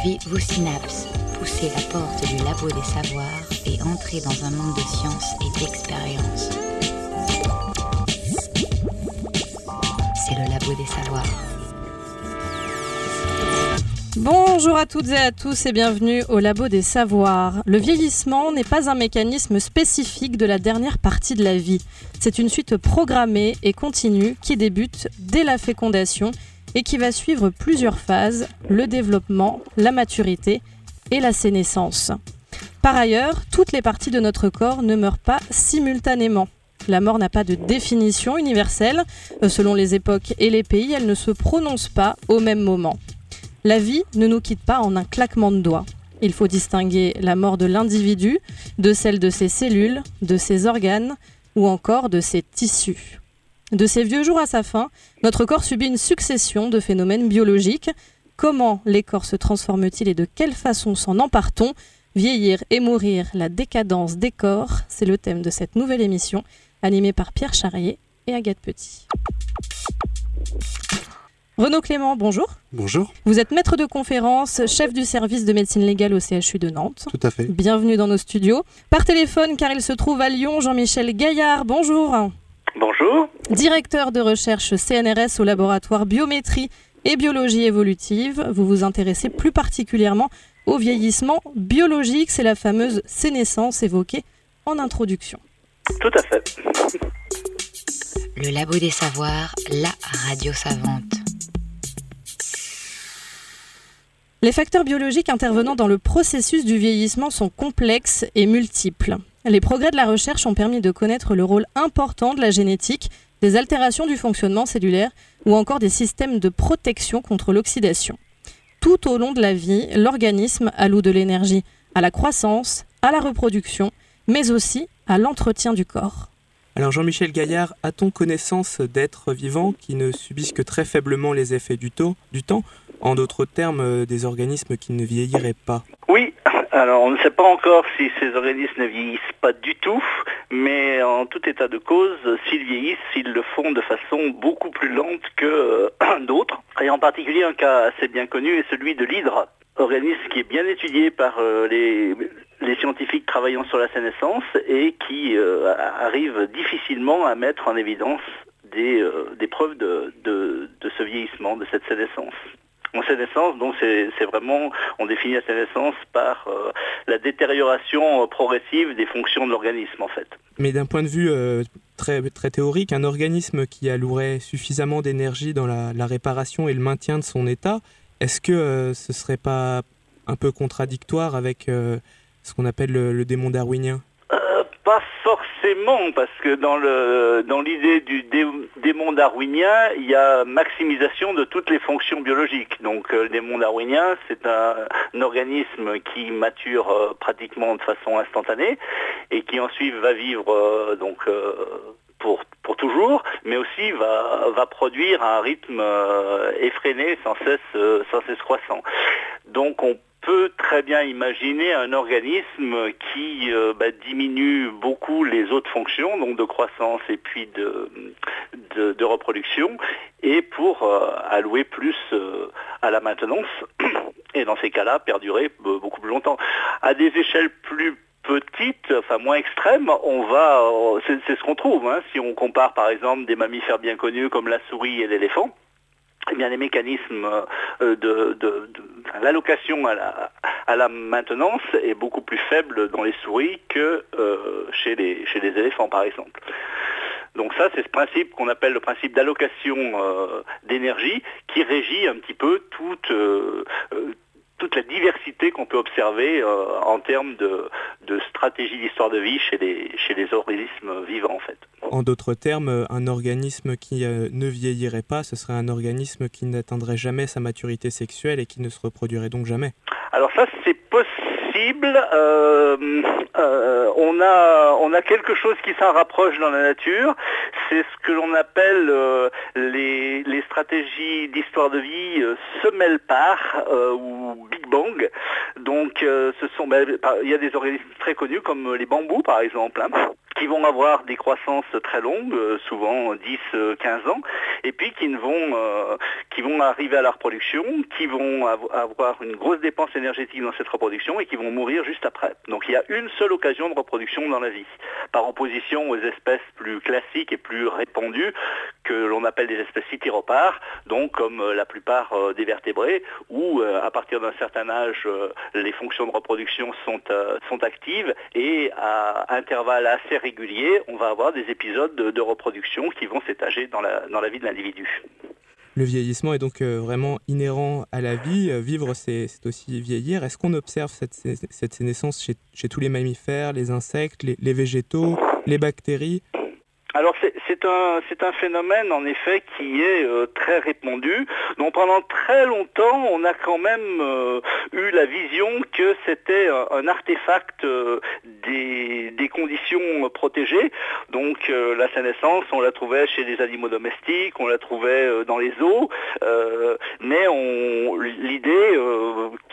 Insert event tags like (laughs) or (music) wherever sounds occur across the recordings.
Activez vos synapses, poussez la porte du labo des savoirs et entrez dans un monde de science et d'expérience. C'est le labo des savoirs. Bonjour à toutes et à tous et bienvenue au Labo des Savoirs. Le vieillissement n'est pas un mécanisme spécifique de la dernière partie de la vie. C'est une suite programmée et continue qui débute dès la fécondation et qui va suivre plusieurs phases, le développement, la maturité et la sénescence. Par ailleurs, toutes les parties de notre corps ne meurent pas simultanément. La mort n'a pas de définition universelle. Euh, Selon les époques et les pays, elle ne se prononce pas au même moment. La vie ne nous quitte pas en un claquement de doigts. Il faut distinguer la mort de l'individu de celle de ses cellules, de ses organes ou encore de ses tissus. De ses vieux jours à sa fin, notre corps subit une succession de phénomènes biologiques. Comment les corps se transforment-ils et de quelle façon s'en empare-t-on? Vieillir et mourir, la décadence des corps, c'est le thème de cette nouvelle émission, animée par Pierre Charrier et Agathe Petit. Renaud Clément, bonjour. Bonjour, Vous êtes maître de conférence, chef du service de médecine légale au CHU de Nantes. tout à fait. Bienvenue dans nos studios. Par téléphone, car il se trouve à Lyon, Jean-Michel Gaillard, bonjour. Bonjour. Directeur de recherche CNRS au laboratoire biométrie et biologie évolutive, vous vous intéressez plus particulièrement au vieillissement biologique, c'est la fameuse sénescence évoquée en introduction. Tout à fait. Le labo des savoirs, la radio savante. Les facteurs biologiques intervenant dans le processus du vieillissement sont complexes et multiples. Les progrès de la recherche ont permis de connaître le rôle important de la génétique, des altérations du fonctionnement cellulaire ou encore des systèmes de protection contre l'oxydation. Tout au long de la vie, l'organisme alloue de l'énergie à la croissance, à la reproduction, mais aussi à l'entretien du corps. Alors Jean-Michel Gaillard, a-t-on connaissance d'êtres vivants qui ne subissent que très faiblement les effets du, taux, du temps? En d'autres termes, euh, des organismes qui ne vieilliraient pas? Oui, alors on ne sait pas encore si ces organismes ne vieillissent pas du tout, mais en tout état de cause, s'ils vieillissent, ils le font de façon beaucoup plus lente que euh, (clears throat) d'autres. Et en particulier, un cas assez bien connu est celui de l'hydre, organisme qui est bien étudié par euh, les, scientifiques travaillant sur la sénescence et qui euh, arrive difficilement à mettre en évidence des, preuves de ce vieillissement, de cette sénescence. En sénescence, donc on définit la sénescence par euh, la détérioration euh, progressive des fonctions de l'organisme en fait. Mais d'un point de vue euh, très, théorique, un organisme qui allouerait suffisamment d'énergie dans la, réparation et le maintien de son état, est-ce que ce serait pas un peu contradictoire avec ce qu'on appelle le, démon darwinien? Pas forcément, parce que dans l'idée du dé- démon darwinien, il y a maximisation de toutes les fonctions biologiques. Donc euh, le démon darwinien, c'est un, organisme qui mature euh, pratiquement de façon instantanée et qui ensuite va vivre euh, donc pour toujours, mais aussi va produire à un rythme effréné, sans cesse croissant. Donc on peut très bien imaginer un organisme qui euh, bah, diminue beaucoup les autres fonctions, donc de croissance et puis de, reproduction, et pour euh, allouer plus euh, à la maintenance, (clears throat) et dans ces cas-là, perdurer beaucoup plus longtemps. À des échelles plus petites, enfin moins extrêmes, on va, c'est c'est ce qu'on trouve, hein, si on compare par exemple des mammifères bien connus comme la souris et l'éléphant, bien, les mécanismes euh, de, l'allocation à la, maintenance est beaucoup plus faible dans les souris que euh, chez, les, éléphants, par exemple. Donc ça, c'est ce principe qu'on appelle le principe d'allocation euh, d'énergie qui régit un petit peu toute, toute la diversité qu'on peut observer euh, en termes de, de stratégie d'histoire de vie chez les, chez les organismes vivants, en fait. En d'autres termes, un organisme qui euh, ne vieillirait pas, ce serait un organisme qui n'atteindrait jamais sa maturité sexuelle et qui ne se reproduirait donc jamais. Alors ça, c'est possible. Euh, euh, on, a, quelque chose qui s'en rapproche dans la nature. C'est ce que l'on appelle euh, les, stratégies d'histoire de vie semelle euh, ou Big Bang. Donc, par- il y a des organismes très connus comme les bambous, par exemple, hein, qui vont avoir des croissances très longues, euh, souvent 10-15 ans, et puis qui, vont, qui vont arriver à la reproduction, qui vont avoir une grosse dépense énergétique dans cette reproduction et qui vont mourir juste après. Donc il y a une seule occasion de reproduction dans la vie, par opposition aux espèces plus classiques et plus répandues que l'on appelle des espèces cythéropares, donc comme la plupart des vertébrés, où à partir d'un certain âge, les fonctions de reproduction sont, sont actives et à intervalles assez on va avoir des épisodes de, reproduction qui vont s'étager dans la, vie de l'individu. Le vieillissement est donc euh, vraiment inhérent à la vie. Euh, vivre, c'est aussi vieillir. Est-ce qu'on observe cette, cette sénescence chez, tous les mammifères, les insectes, les végétaux, les bactéries? Alors c'est un, un, phénomène en effet qui est euh, très répandu. Donc pendant très longtemps, on a quand même euh, eu la vision que c'était un, artefact euh, des, des, conditions protégées. Donc la sénescence, on la trouvait chez les animaux domestiques, on la trouvait dans les eaux, mais l'idée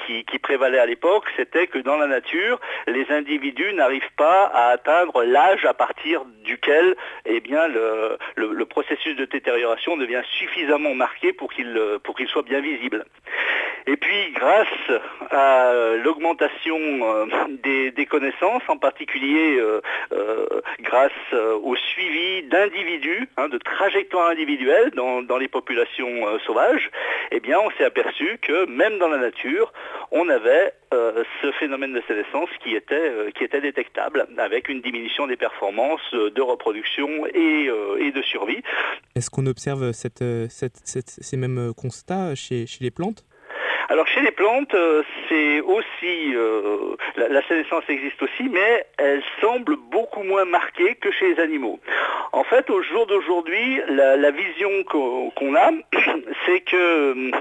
qui, qui, prévalait à l'époque, c'était que dans la nature, les individus n'arrivent pas à atteindre l'âge à partir duquel eh bien, le, processus de détérioration devient suffisamment marqué pour qu'il soit bien visible. Et puis, grâce à l'augmentation euh, des, connaissances, en particulier euh, euh, grâce au suivi d'individus, hein, de trajectoires individuelles dans, les populations sauvages, eh bien, on s'est aperçu que même dans la nature, on avait ce phénomène de sénescence qui était détectable avec une diminution des performances de reproduction et, de survie. Est-ce qu'on observe ces mêmes constats chez les plantes? Alors chez les plantes, euh, c'est aussi euh, la, sénescence existe aussi, mais elle semble beaucoup moins marquée que chez les animaux. En fait, au jour d'aujourd'hui, la, vision qu'on a, (clears throat) c'est que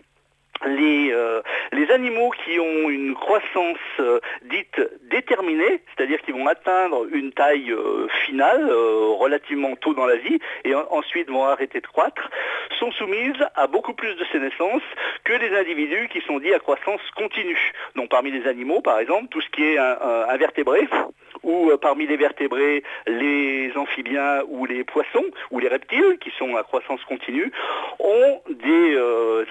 les, euh, les, animaux qui ont une croissance euh, dite déterminée, c'est-à-dire qui vont atteindre une taille euh, finale relativement tôt dans la vie et ensuite vont arrêter de croître, sont soumises à beaucoup plus de sénescence que les individus qui sont dits à croissance continue. Donc parmi les animaux, par exemple, tout ce qui est invertébré, ou parmi les vertébrés, les amphibiens ou les poissons ou les reptiles qui sont à croissance continue, ont des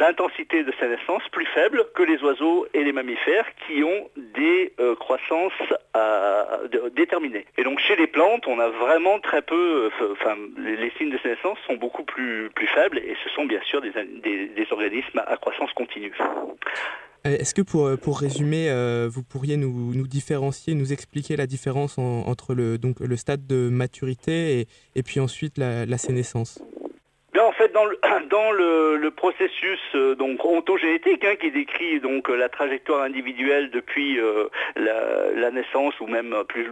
intensités de sénescence plus faibles que les oiseaux et les mammifères qui ont des euh, croissances euh, déterminées. Et donc chez les plantes, on a vraiment très peu, euh, enfin les, signes de sénescence sont beaucoup plus, faibles et ce sont bien sûr des, organismes à croissance continue. Est-ce que pour, pour résumer, vous pourriez nous, différencier, nous expliquer la différence entre le, donc, le stade de maturité et, puis ensuite la, la sénescence? Dans (clears throat) le, processus euh, donc ontogénétique hein, qui décrit donc la trajectoire individuelle depuis euh, la, naissance ou même plus,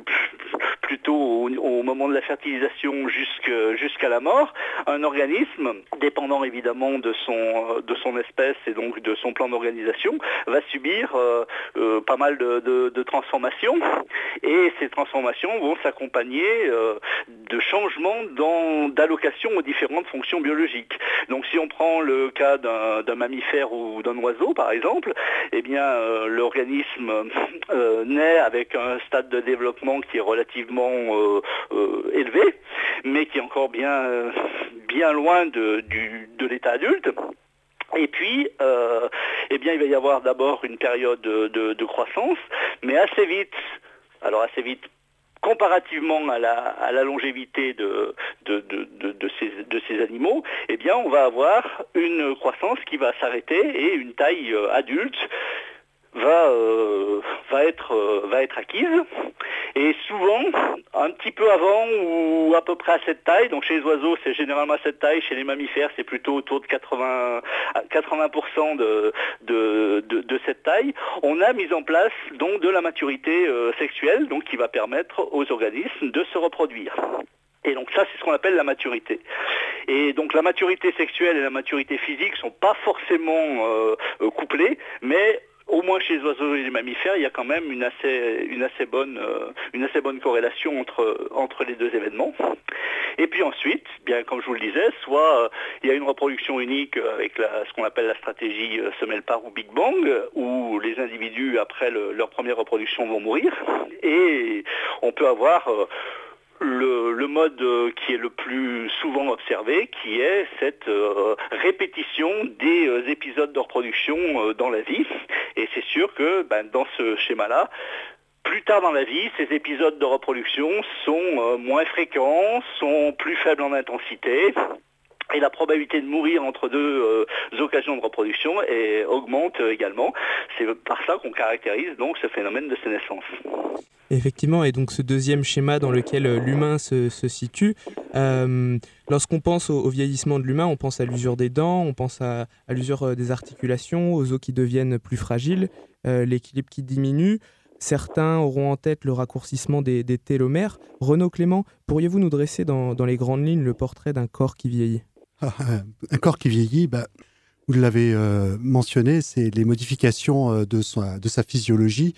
plutôt au, moment de la fertilisation jusqu'à la mort, un organisme, dépendant évidemment de son, de son espèce et donc de son plan d'organisation, va subir euh, pas mal de, transformations. Et ces transformations vont s'accompagner de changements d'allocation aux différentes fonctions biologiques donc si on prend le cas d'un mammifère ou d'un oiseau par exemple, eh bien euh, l'organisme euh, naît avec un stade de développement qui est relativement euh, élevé, mais qui est encore bien, bien loin de, l'état adulte. Et puis, eh bien, il va y avoir d'abord une période de, croissance, mais assez vite, alors assez vite comparativement à la, longévité de, ces, animaux, eh bien, on va avoir une croissance qui va s'arrêter et une taille euh, adulte va, euh, euh, va être acquise. Et souvent, un petit peu avant ou à peu près à cette taille, donc chez les oiseaux c'est généralement à cette taille, chez les mammifères c'est plutôt autour de 80, 80% de, de, cette taille, on a mis en place donc de la maturité sexuelle, donc qui va permettre aux organismes de se reproduire. Et donc ça, c'est ce qu'on appelle la maturité. Et donc la maturité sexuelle et la maturité physique ne sont pas forcément couplées, mais au moins chez les oiseaux et les mammifères, il y a quand même une assez, une assez, bonne, euh, une assez bonne corrélation entre, entre les deux événements. Et puis ensuite, bien comme je vous le disais, soit euh, il y a une reproduction unique avec ce qu'on appelle la stratégie euh, semelle part ou Big Bang, où les individus après leur première reproduction vont mourir, et on peut avoir le, mode euh, qui est le plus souvent observé, qui est cette euh, répétition des euh, épisodes de reproduction dans la vie. Et c'est sûr que ben, dans ce schéma-là, plus tard dans la vie, ces épisodes de reproduction sont moins fréquents, sont plus faibles en intensité, et la probabilité de mourir entre deux occasions de reproduction augmente également. C'est par ça qu'on caractérise donc ce phénomène de sénescence. Effectivement, et donc ce deuxième schéma dans lequel euh, l'humain se, situe, euh, lorsqu'on pense au, vieillissement de l'humain, on pense à l'usure des dents, on pense à, l'usure euh, des articulations, aux os qui deviennent plus fragiles, l'équilibre qui diminue. Certains auront en tête le raccourcissement des, télomères. Renaud Clément, pourriez-vous nous dresser dans, les grandes lignes le portrait d'un corps qui vieillit? Un corps qui vieillit, bah, vous l'avez mentionné, c'est les modifications de sa physiologie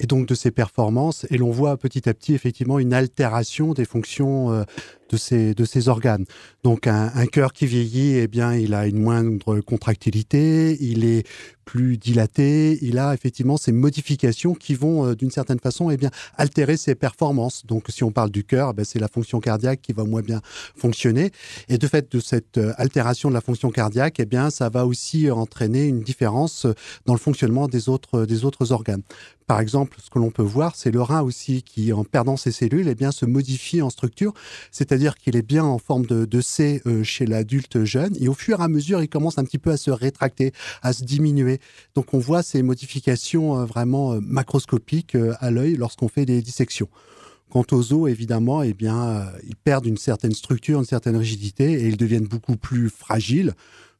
et donc de ses performances. Et l'on voit petit à petit effectivement une altération des fonctions euh, de ces, de ces organes. Donc un, un cœur qui vieillit, eh bien, il a une moindre contractilité, il est plus dilaté, il a effectivement ces modifications qui vont euh, d'une certaine façon eh bien, altérer ses performances. Donc si on parle du cœur, ben, c'est la fonction cardiaque qui va moins bien fonctionner. Et de fait de cette euh, altération de la fonction cardiaque, eh bien, ça va aussi entraîner une différence dans le fonctionnement des autres, des autres organes. Par exemple, ce que l'on peut voir, c'est le rein aussi qui, en perdant ses cellules, eh bien, se modifie en structure, c'est-à-dire qu'il est bien en forme de, C euh, chez l'adulte jeune, et au fur et à mesure, il commence un petit peu à se rétracter, à se diminuer. Donc, on voit ces modifications euh, vraiment euh, macroscopiques à l'œil lorsqu'on fait des dissections. Quant aux os, évidemment, eh bien, ils perdent une certaine structure, une certaine rigidité, et ils deviennent beaucoup plus fragiles.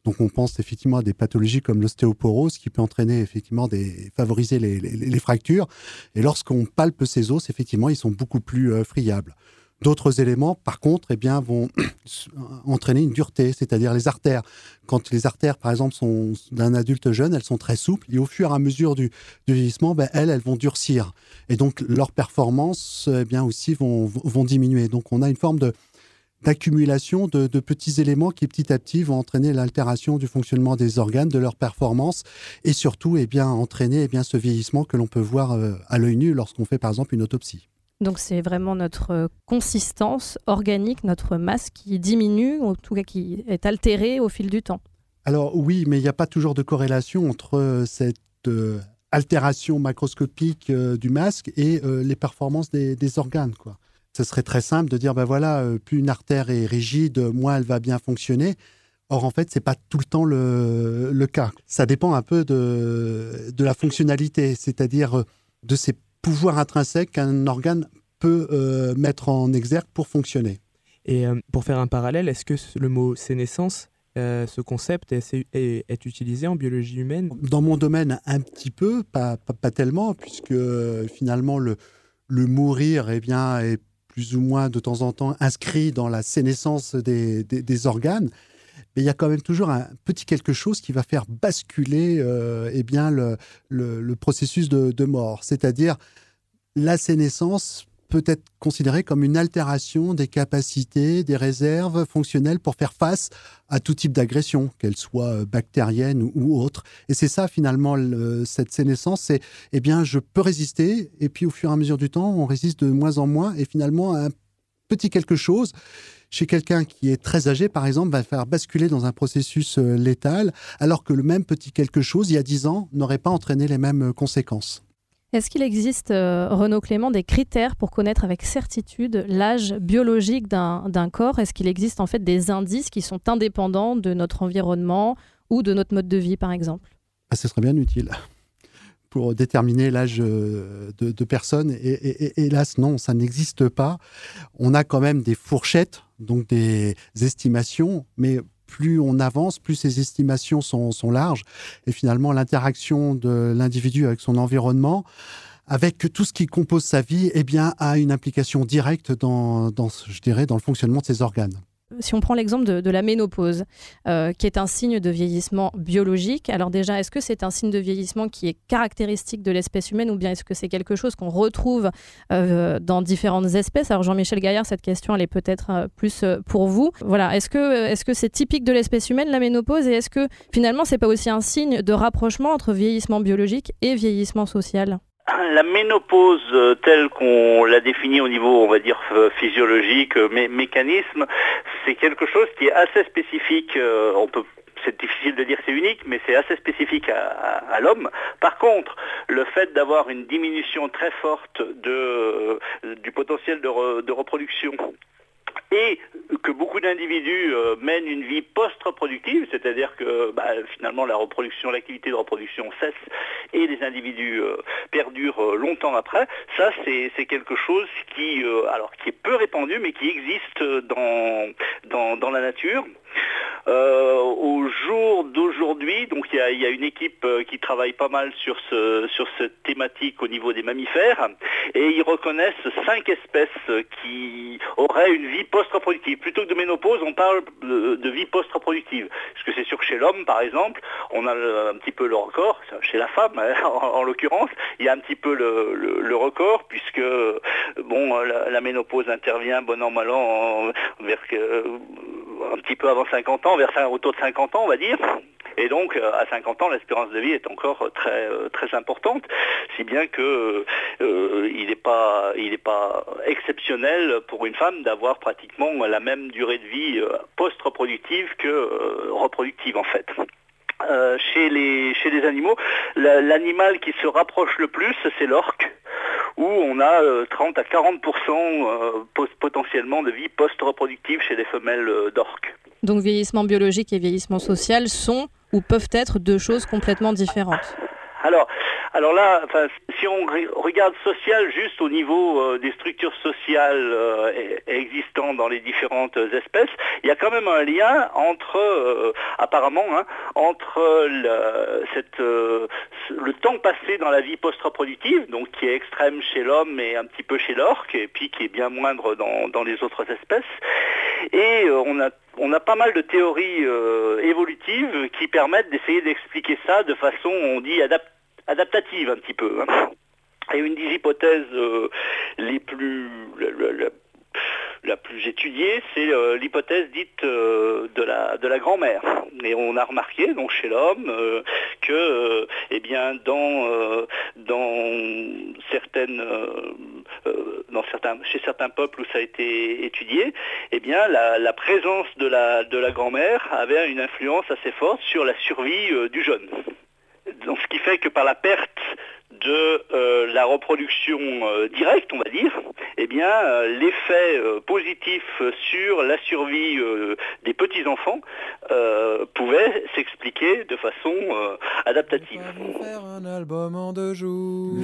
Donc on pense effectivement à des pathologies comme l'ostéoporose qui peut entraîner effectivement des favoriser les, fractures. Et lorsqu'on palpe ces os, effectivement, ils sont beaucoup plus euh, friables. D'autres éléments, par contre, eh bien, vont (clears throat) entraîner une dureté, c'est-à-dire les artères. Quand les artères, par exemple, sont d'un adulte jeune, elles sont très souples et au fur et à mesure du, vieillissement, ben, elles, elles vont durcir. Et donc, leurs performances, eh bien, aussi vont, vont diminuer. Donc, on a une forme de, d'accumulation de, petits éléments qui petit à petit vont entraîner l'altération du fonctionnement des organes, de leur performance et surtout eh bien, entraîner eh bien, ce vieillissement que l'on peut voir euh, à l'œil nu lorsqu'on fait par exemple une autopsie. Donc c'est vraiment notre euh, consistance organique, notre masse qui diminue, ou en tout cas qui est altérée au fil du temps. Alors oui, mais il n'y a pas toujours de corrélation entre euh, cette altération macroscopique du masque et les performances des, des organes. Quoi ce serait très simple de dire, ben voilà, euh, plus une artère est rigide, moins elle va bien fonctionner. Or, en fait, c'est pas tout le temps le, le, cas. Ça dépend un peu de, de la fonctionnalité, c'est-à-dire euh, de ses pouvoirs intrinsèques qu'un organe peut euh, mettre en exergue pour fonctionner. Et pour faire un parallèle, est-ce que le mot sénescence, ce concept est, est, utilisé en biologie humaine? Dans mon domaine, un petit peu, pas, pas, tellement, puisque finalement, le, le mourir eh bien, est plus ou moins de temps en temps inscrit dans la sénescence des, organes, mais il y a quand même toujours un petit quelque chose qui va faire basculer euh, eh bien, le, le, processus de, de mort. C'est-à-dire la sénescence peut être considéré comme une altération des capacités, des réserves fonctionnelles pour faire face à tout type d'agression, qu'elle soit euh, bactérienne ou, autre. Et c'est ça finalement cette sénescence, c'est eh bien je peux résister et puis au fur et à mesure du temps, on résiste de moins en moins et finalement un petit quelque chose chez quelqu'un qui est très âgé, par exemple, va faire basculer dans un processus euh, létal, alors que le même petit quelque chose, il y a 10 ans, n'aurait pas entraîné les mêmes euh, conséquences. Est-ce qu'il existe, euh, Renaud Clément, des critères pour connaître avec certitude l'âge biologique d'un corps? Est-ce qu'il existe en fait des indices qui sont indépendants de notre environnement ou de notre mode de vie, par exemple? Ah, Ce serait bien utile pour déterminer l'âge euh, de, personnes. Et, hélas, non, ça n'existe pas. On a quand même des fourchettes, donc des estimations, mais plus on avance, plus ces estimations sont, larges. Et finalement, l'interaction de l'individu avec son environnement, avec tout ce qui compose sa vie, eh bien, a une implication directe dans, dans, je dirais, dans le fonctionnement de ses organes si on prend l'exemple de, la ménopause, euh, qui est un signe de vieillissement biologique, alors déjà, est-ce que c'est un signe de vieillissement qui est caractéristique de l'espèce humaine ou bien est-ce que c'est quelque chose qu'on retrouve euh, dans différentes espèces? Alors Jean-Michel Gaillard, cette question, elle est peut-être euh, plus pour vous. Voilà, est-ce que est-ce c'est typique de l'espèce humaine la ménopause? Et est-ce que finalement c'est pas aussi un signe de rapprochement entre vieillissement biologique et vieillissement social? (clears throat) la ménopause euh, telle qu'on l'a définie au niveau, on va dire, euh, physiologique, euh, mécanisme, c'est quelque chose qui est assez spécifique. on peut c'est difficile de dire c'est unique, mais c'est assez spécifique à, l'homme. Par contre, le fait d'avoir une diminution très forte de, du potentiel de reproduction et que beaucoup d'individus euh, mènent une vie post-reproductive, c'est-à-dire que bah, finalement la reproduction, l'activité de reproduction cesse et les individus euh, perdurent euh, longtemps après, ça c'est quelque chose qui, est peu répandu mais qui existe dans la nature. Euh, au jour d'aujourd'hui, donc il y, a une équipe euh, qui travaille pas mal sur, ce, sur cette thématique au niveau des mammifères, et ils reconnaissent cinq espèces qui auraient une vie post-reproductive. Plutôt que de ménopause, on parle de, vie post-reproductive. Parce que c'est sûr que chez l'homme, par exemple, on a un petit peu le record, chez la femme hein, (laughs) en, l'occurrence, il y a un petit peu le, record, puisque bon, la, ménopause intervient bon an, mal an, vers un petit peu avant 50 ans, vers autour de 50 ans, on va dire. Et donc, euh, à 50 ans, l'espérance de vie est encore euh, très, euh, très importante, si bien que il n'est pas, pas exceptionnel pour une femme d'avoir pratiquement la même durée de vie post-reproductive que reproductive, en fait. Chez, les, chez les animaux, l'animal qui se rapproche le plus, c'est l'orque où on a euh, 30 à 40% euh, potentiellement de vie post-reproductive chez les femelles euh, d'orques. Donc vieillissement biologique et vieillissement social sont ou peuvent être deux choses complètement différentes. Alors, alors là, si on regarde social juste au niveau euh, des structures sociales euh, e-, existantes dans les différentes espèces, il y a quand même un lien entre, euh, apparemment, hein, entre le, temps passé dans la vie post-reproductive, donc qui est extrême chez l'homme et un petit peu chez l'orque, et puis qui est bien moindre dans, dans les autres espèces. Et on a on a pas mal de théories euh, évolutives qui permettent d'essayer d'expliquer ça de façon, on dit, adaptative un petit peu. Hein. Et une des hypothèses euh, les plus la plus étudiée, c'est euh, l'hypothèse dite euh, de la, grand-mère. Et on a remarqué donc chez l'homme euh, que eh bien, dans, certaines, chez certains peuples où ça a été étudié, eh bien, la, présence de la grand-mère avait une influence assez forte sur la survie du jeune. Ce qui fait que par la perte de euh, la reproduction euh, directe, on va dire, eh bien, euh, l'effet positif sur la survie des petits-enfants pouvait s'expliquer de façon adaptative. Faire un album en deux jours.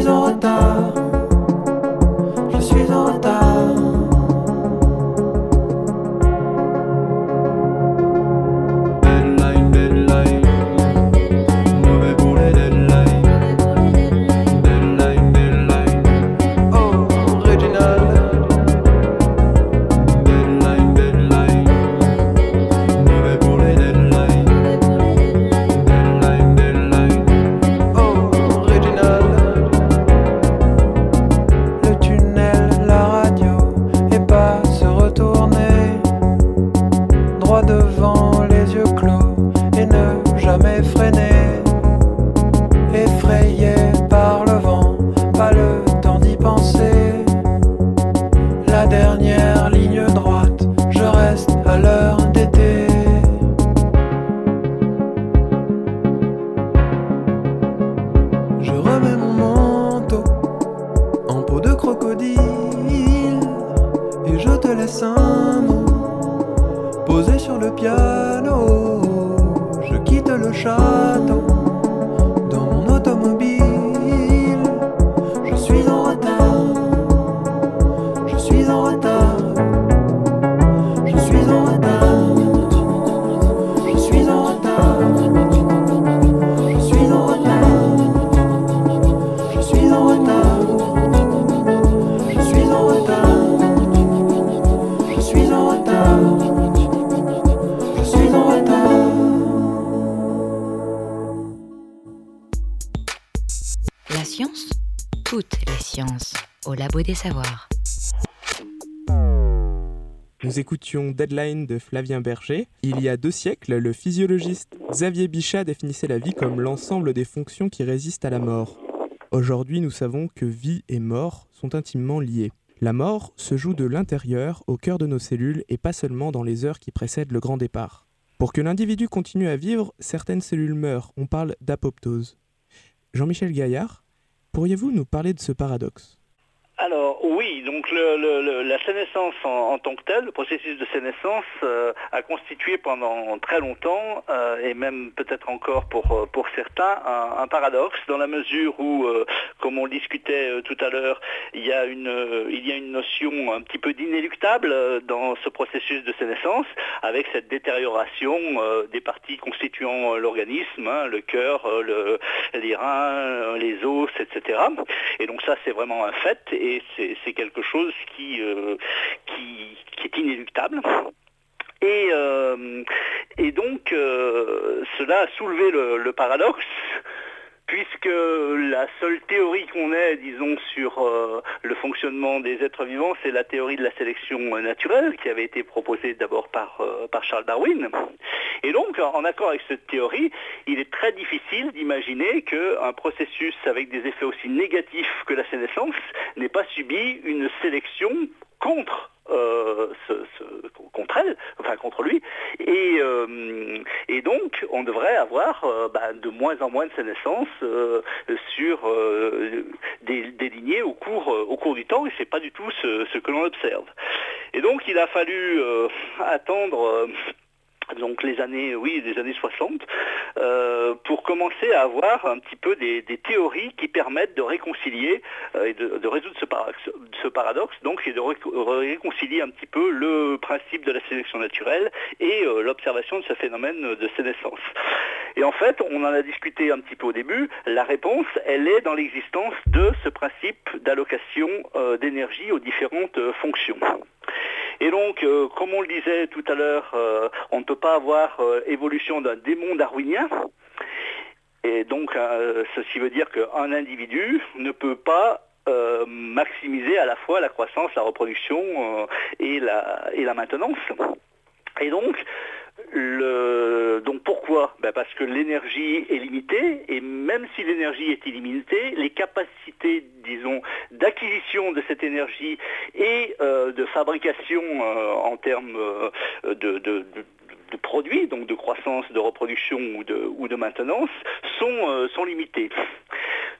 suis en Nous écoutions Deadline de Flavien Berger. Il y a deux siècles, le physiologiste Xavier Bichat définissait la vie comme l'ensemble des fonctions qui résistent à la mort. Aujourd'hui, nous savons que vie et mort sont intimement liées. La mort se joue de l'intérieur au cœur de nos cellules et pas seulement dans les heures qui précèdent le grand départ. Pour que l'individu continue à vivre, certaines cellules meurent. On parle d'apoptose. Jean-Michel Gaillard, pourriez-vous nous parler de ce paradoxe? a los donc le- le- la sénescence en, en tant que telle, le processus de sénescence euh, a constitué pendant très longtemps, euh, et même peut-être encore pour, euh, pour certains, un, un paradoxe dans la mesure où, euh, comme on discutait euh, tout à l'heure, il y a une, euh, il y a une notion un petit peu d'inéluctable dans ce processus de sénescence, avec cette détérioration des parties constituant l'organisme, hein, le cœur, le- les reins, les os, etc. Et donc ça, c'est vraiment un fait, et c'est quelque chose qui, euh, qui, qui est inéluctable. Et, euh, donc, euh, cela a soulevé le, le paradoxe, puisque la seule théorie qu'on ait, disons, sur euh, le fonctionnement des êtres vivants, c'est la théorie de la sélection euh, naturelle, qui avait été proposée d'abord par, euh, Charles Darwin. Et donc, en accord avec cette théorie, il est très difficile d'imaginer qu'un processus avec des effets aussi négatifs que la sénescence n'ait pas subi une sélection contre euh, contre elle, enfin contre lui, et, euh, et donc on devrait avoir euh, bah, de moins en moins de sénescence euh, sur euh, des, des lignées au cours, du temps, et c'est pas du tout ce, ce que l'on observe. Et donc il a fallu attendre donc les années, oui, années 60, euh, pour commencer à avoir un petit peu des, théories qui permettent de réconcilier euh, et de, résoudre ce paradoxe, donc, et de ré- réconcilier un petit peu le principe de la sélection naturelle et euh, l'observation de ce phénomène de sénescence. Et en fait, on en a discuté un petit peu au début, la réponse, elle est dans l'existence de ce principe d'allocation d'énergie aux différentes fonctions. Et donc, euh, comme on le disait tout à l'heure, euh, on ne peut pas avoir euh, évolution d'un démon darwinien. Et donc, ceci veut dire qu'un individu ne peut pas maximiser à la fois la croissance, la reproduction et, la, et la maintenance. Et donc, donc pourquoi? Ben Parce que l'énergie est limitée, et même si l'énergie est illimitée, les capacités, disons, d'acquisition de cette énergie et euh, de fabrication euh, en termes euh, de- de produits, donc de croissance, de reproduction ou de, maintenance, sont, euh, sont limitées.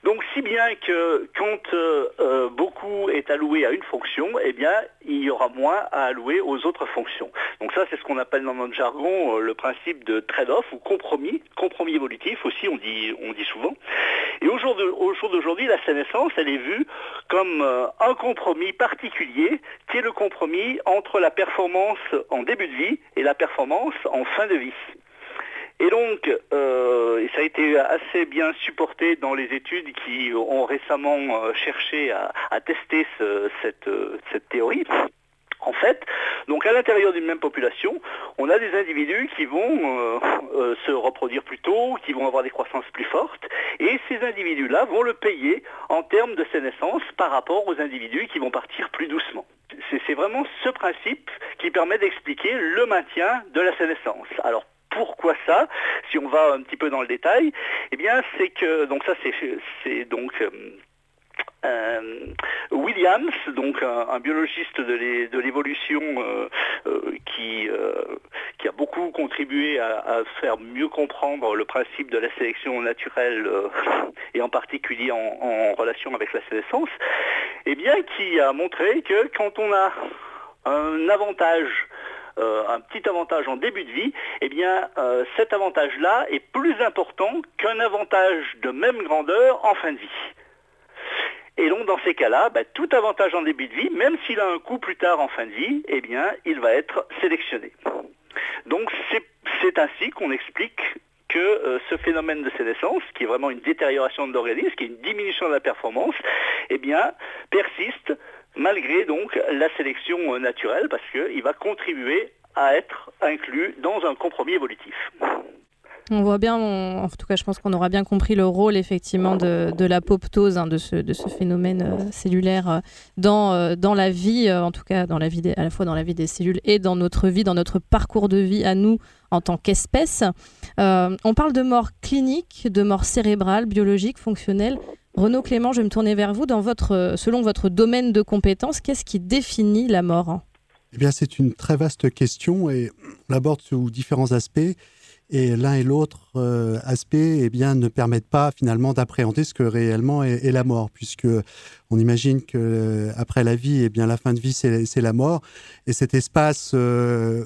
Donc si bien que quand euh, euh, beaucoup est alloué à une fonction, eh bien il y aura moins à allouer aux autres fonctions. Donc ça c'est ce qu'on appelle dans notre jargon le principe de trade-off ou compromis, compromis évolutif aussi on dit, on dit souvent. Et au jour d'aujourd'hui, la sénescence, elle est vue comme un compromis particulier qui est le compromis entre la performance en début de vie et la performance en fin de vie. Et donc, euh, ça a été assez bien supporté dans les études qui ont récemment euh, cherché à, tester euh, cette théorie. En fait, donc à l'intérieur d'une même population, on a des individus qui vont se reproduire plus tôt, qui vont avoir des croissances plus fortes, et ces individus-là vont le payer en termes de sénescence par rapport aux individus qui vont partir plus doucement. C'est vraiment ce principe qui permet d'expliquer le maintien de la sénescence. Alors pourquoi ça Si on va un petit peu dans le détail, eh bien c'est que donc ça c'est c'est donc euh, Williams, donc un, biologiste de l'évolution qui, qui a beaucoup contribué à, faire mieux comprendre le principe de la sélection naturelle et en particulier en, relation avec la sénescence, eh bien qui a montré que quand on a un avantage un petit avantage en début de vie, eh cet avantage-là est plus important qu'un avantage de même grandeur en fin de vie. Et donc dans ces cas-là, bah, tout avantage en début de vie, même s'il a un coût plus tard en fin de vie, eh bien il va être sélectionné. Donc c'est ainsi qu'on explique que euh, ce phénomène de sénescence, qui est vraiment une détérioration de l'organisme, qui est une diminution de la performance, eh persiste malgré donc la sélection euh, naturelle, parce qu'il va contribuer à être inclus dans un compromis évolutif. On voit bien, en tout cas, je pense qu'on aura bien compris le rôle effectivement de, l'apoptose, hein, de, ce, phénomène euh, cellulaire euh, dans, euh, dans la vie, en tout cas dans la vie à la fois dans la vie des cellules et dans notre vie, dans notre parcours de vie à nous en tant qu'espèce. on parle de mort clinique, de mort cérébrale, biologique, fonctionnelle. Renaud Clément, je vais me tourner vers vous. Dans votre, selon votre domaine de compétences, qu'est-ce qui définit la mort? Eh bien, c'est une très vaste question et on l'aborde sous différents aspects et l'un et l'autre euh, aspect eh bien, ne permettent pas finalement d'appréhender ce que réellement est, la mort, puisque on imagine que euh, après la vie, eh bien, la fin de vie, c'est la mort. Et cet espace euh,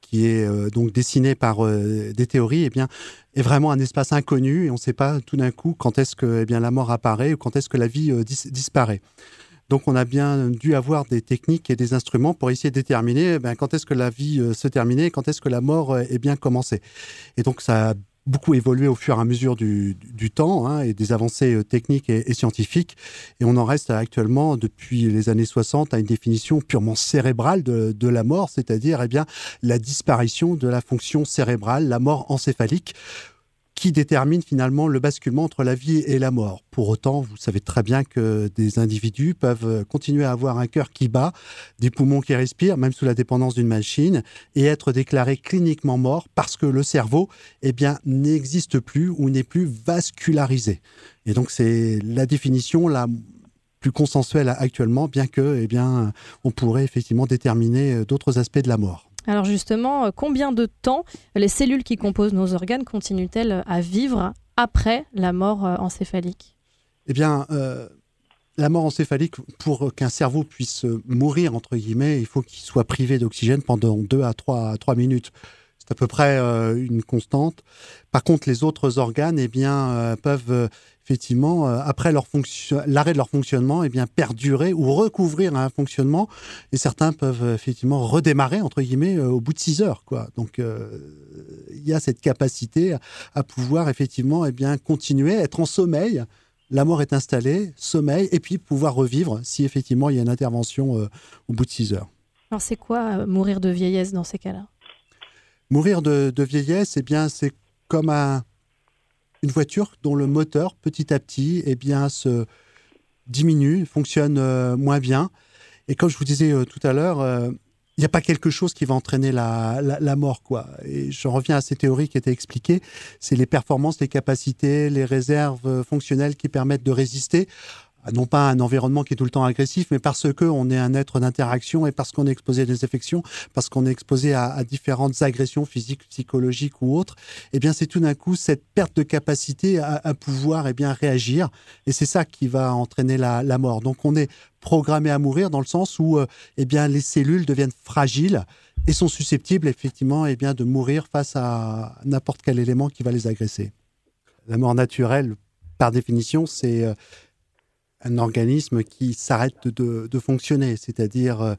qui est donc dessiné par des théories, eh bien, est vraiment un espace inconnu et on ne sait pas tout d'un coup quand est-ce que eh bien, la mort apparaît ou quand est-ce que la vie disparaît. Donc on a bien dû avoir des techniques et des instruments pour essayer de déterminer eh quand est-ce que la vie euh, se terminait, quand est-ce que la mort euh, est bien commencée. Et donc ça a beaucoup évolué au fur et à mesure du, temps hein, et des avancées euh, techniques et, scientifiques. Et on en reste actuellement, depuis les années 60, à une définition purement cérébrale de, la mort, c'est-à-dire eh bien, la disparition de la fonction cérébrale, la mort encéphalique qui détermine finalement le basculement entre la vie et la mort. Pour autant, vous savez très bien que des individus peuvent continuer à avoir un cœur qui bat, des poumons qui respirent, même sous la dépendance d'une machine, et être déclarés cliniquement morts parce que le cerveau eh bien, n'existe plus ou n'est plus vascularisé. Et donc c'est la définition la plus consensuelle actuellement, bien que eh bien, on pourrait effectivement déterminer d'autres aspects de la mort. Alors justement, euh, combien de temps les cellules qui composent nos organes continuent-elles à vivre après la mort euh, encéphalique? Eh bien, euh, la mort encéphalique, pour qu'un cerveau puisse mourir, entre guillemets, il faut qu'il soit privé d'oxygène pendant 2 à 3, à 3 minutes. C'est à peu près une constante. Par contre, les autres organes eh bien, peuvent effectivement, euh, après leur l'arrêt de leur fonctionnement, eh bien, perdurer ou recouvrir un fonctionnement. Et certains peuvent effectivement redémarrer, entre guillemets, euh, au bout de 6 heures. Quoi. Donc, euh, il y a cette capacité à, pouvoir effectivement eh bien, continuer, être en sommeil. La mort est installée, sommeil, et puis pouvoir revivre si effectivement il y a une intervention au bout de 6 heures. Alors, c'est quoi mourir de vieillesse dans ces cas-là? Mourir de, de vieillesse, eh bien, c'est comme un, une voiture dont le moteur, petit à petit, eh bien, se diminue, fonctionne euh, moins bien. Et comme je vous disais euh, tout à l'heure, euh, il n'y a pas quelque chose qui va entraîner la, la, mort. quoi. Et je reviens à ces théories qui étaient expliquées. C'est les performances, les capacités, les réserves fonctionnelles qui permettent de résister non pas un environnement qui est tout le temps agressif, mais parce qu'on est un être d'interaction et parce qu'on est exposé à des affections, parce qu'on est exposé à, différentes agressions physiques, psychologiques ou autres, eh bien c'est tout d'un coup cette perte de capacité à, pouvoir eh bien réagir, et c'est ça qui va entraîner la, mort. Donc on est programmé à mourir dans le sens où euh, eh bien les cellules deviennent fragiles et sont susceptibles effectivement eh bien de mourir face à n'importe quel élément qui va les agresser. La mort naturelle, par définition, c'est euh, un organisme qui s'arrête de, fonctionner, c'est-à-dire euh,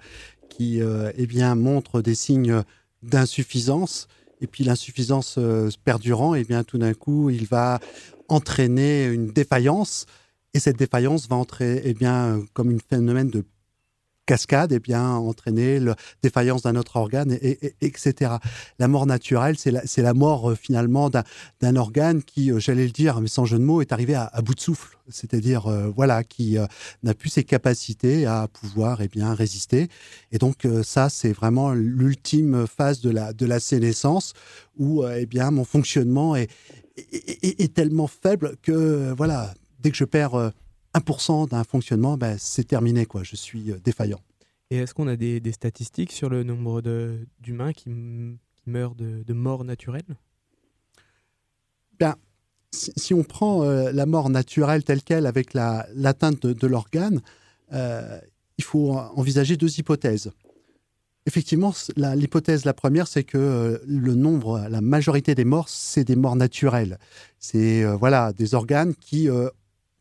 qui euh, eh bien, montre des signes d'insuffisance. Et puis l'insuffisance euh, perdurant, eh bien, tout d'un coup, il va entraîner une défaillance. Et cette défaillance va entrer eh bien, comme un phénomène de cascade, eh bien, entraîner la défaillance d'un autre organe, et, etc. La mort naturelle, c'est la, la, mort euh, finalement d'un organe qui, euh, j'allais le dire, mais sans jeu de mots, est arrivé à, bout de souffle. C'est-à-dire, euh, voilà, qui n'a plus ses capacités à pouvoir eh bien, résister. Et donc, ça, c'est vraiment l'ultime phase de la, de la sénescence où eh bien, mon fonctionnement est, est, est, tellement faible que, voilà, dès que je perds 1% d'un fonctionnement, ben, c'est terminé, quoi. Je suis défaillant. Et est-ce qu'on a des, statistiques sur le nombre d'humains qui, meurent de, de mort naturelle Bien, si, on prend la mort naturelle telle qu'elle avec l'atteinte de, l'organe, il faut envisager deux hypothèses. Effectivement, l'hypothèse la, première, c'est que euh, le nombre, la majorité des morts, c'est des morts naturelles. C'est euh, voilà des organes qui, euh,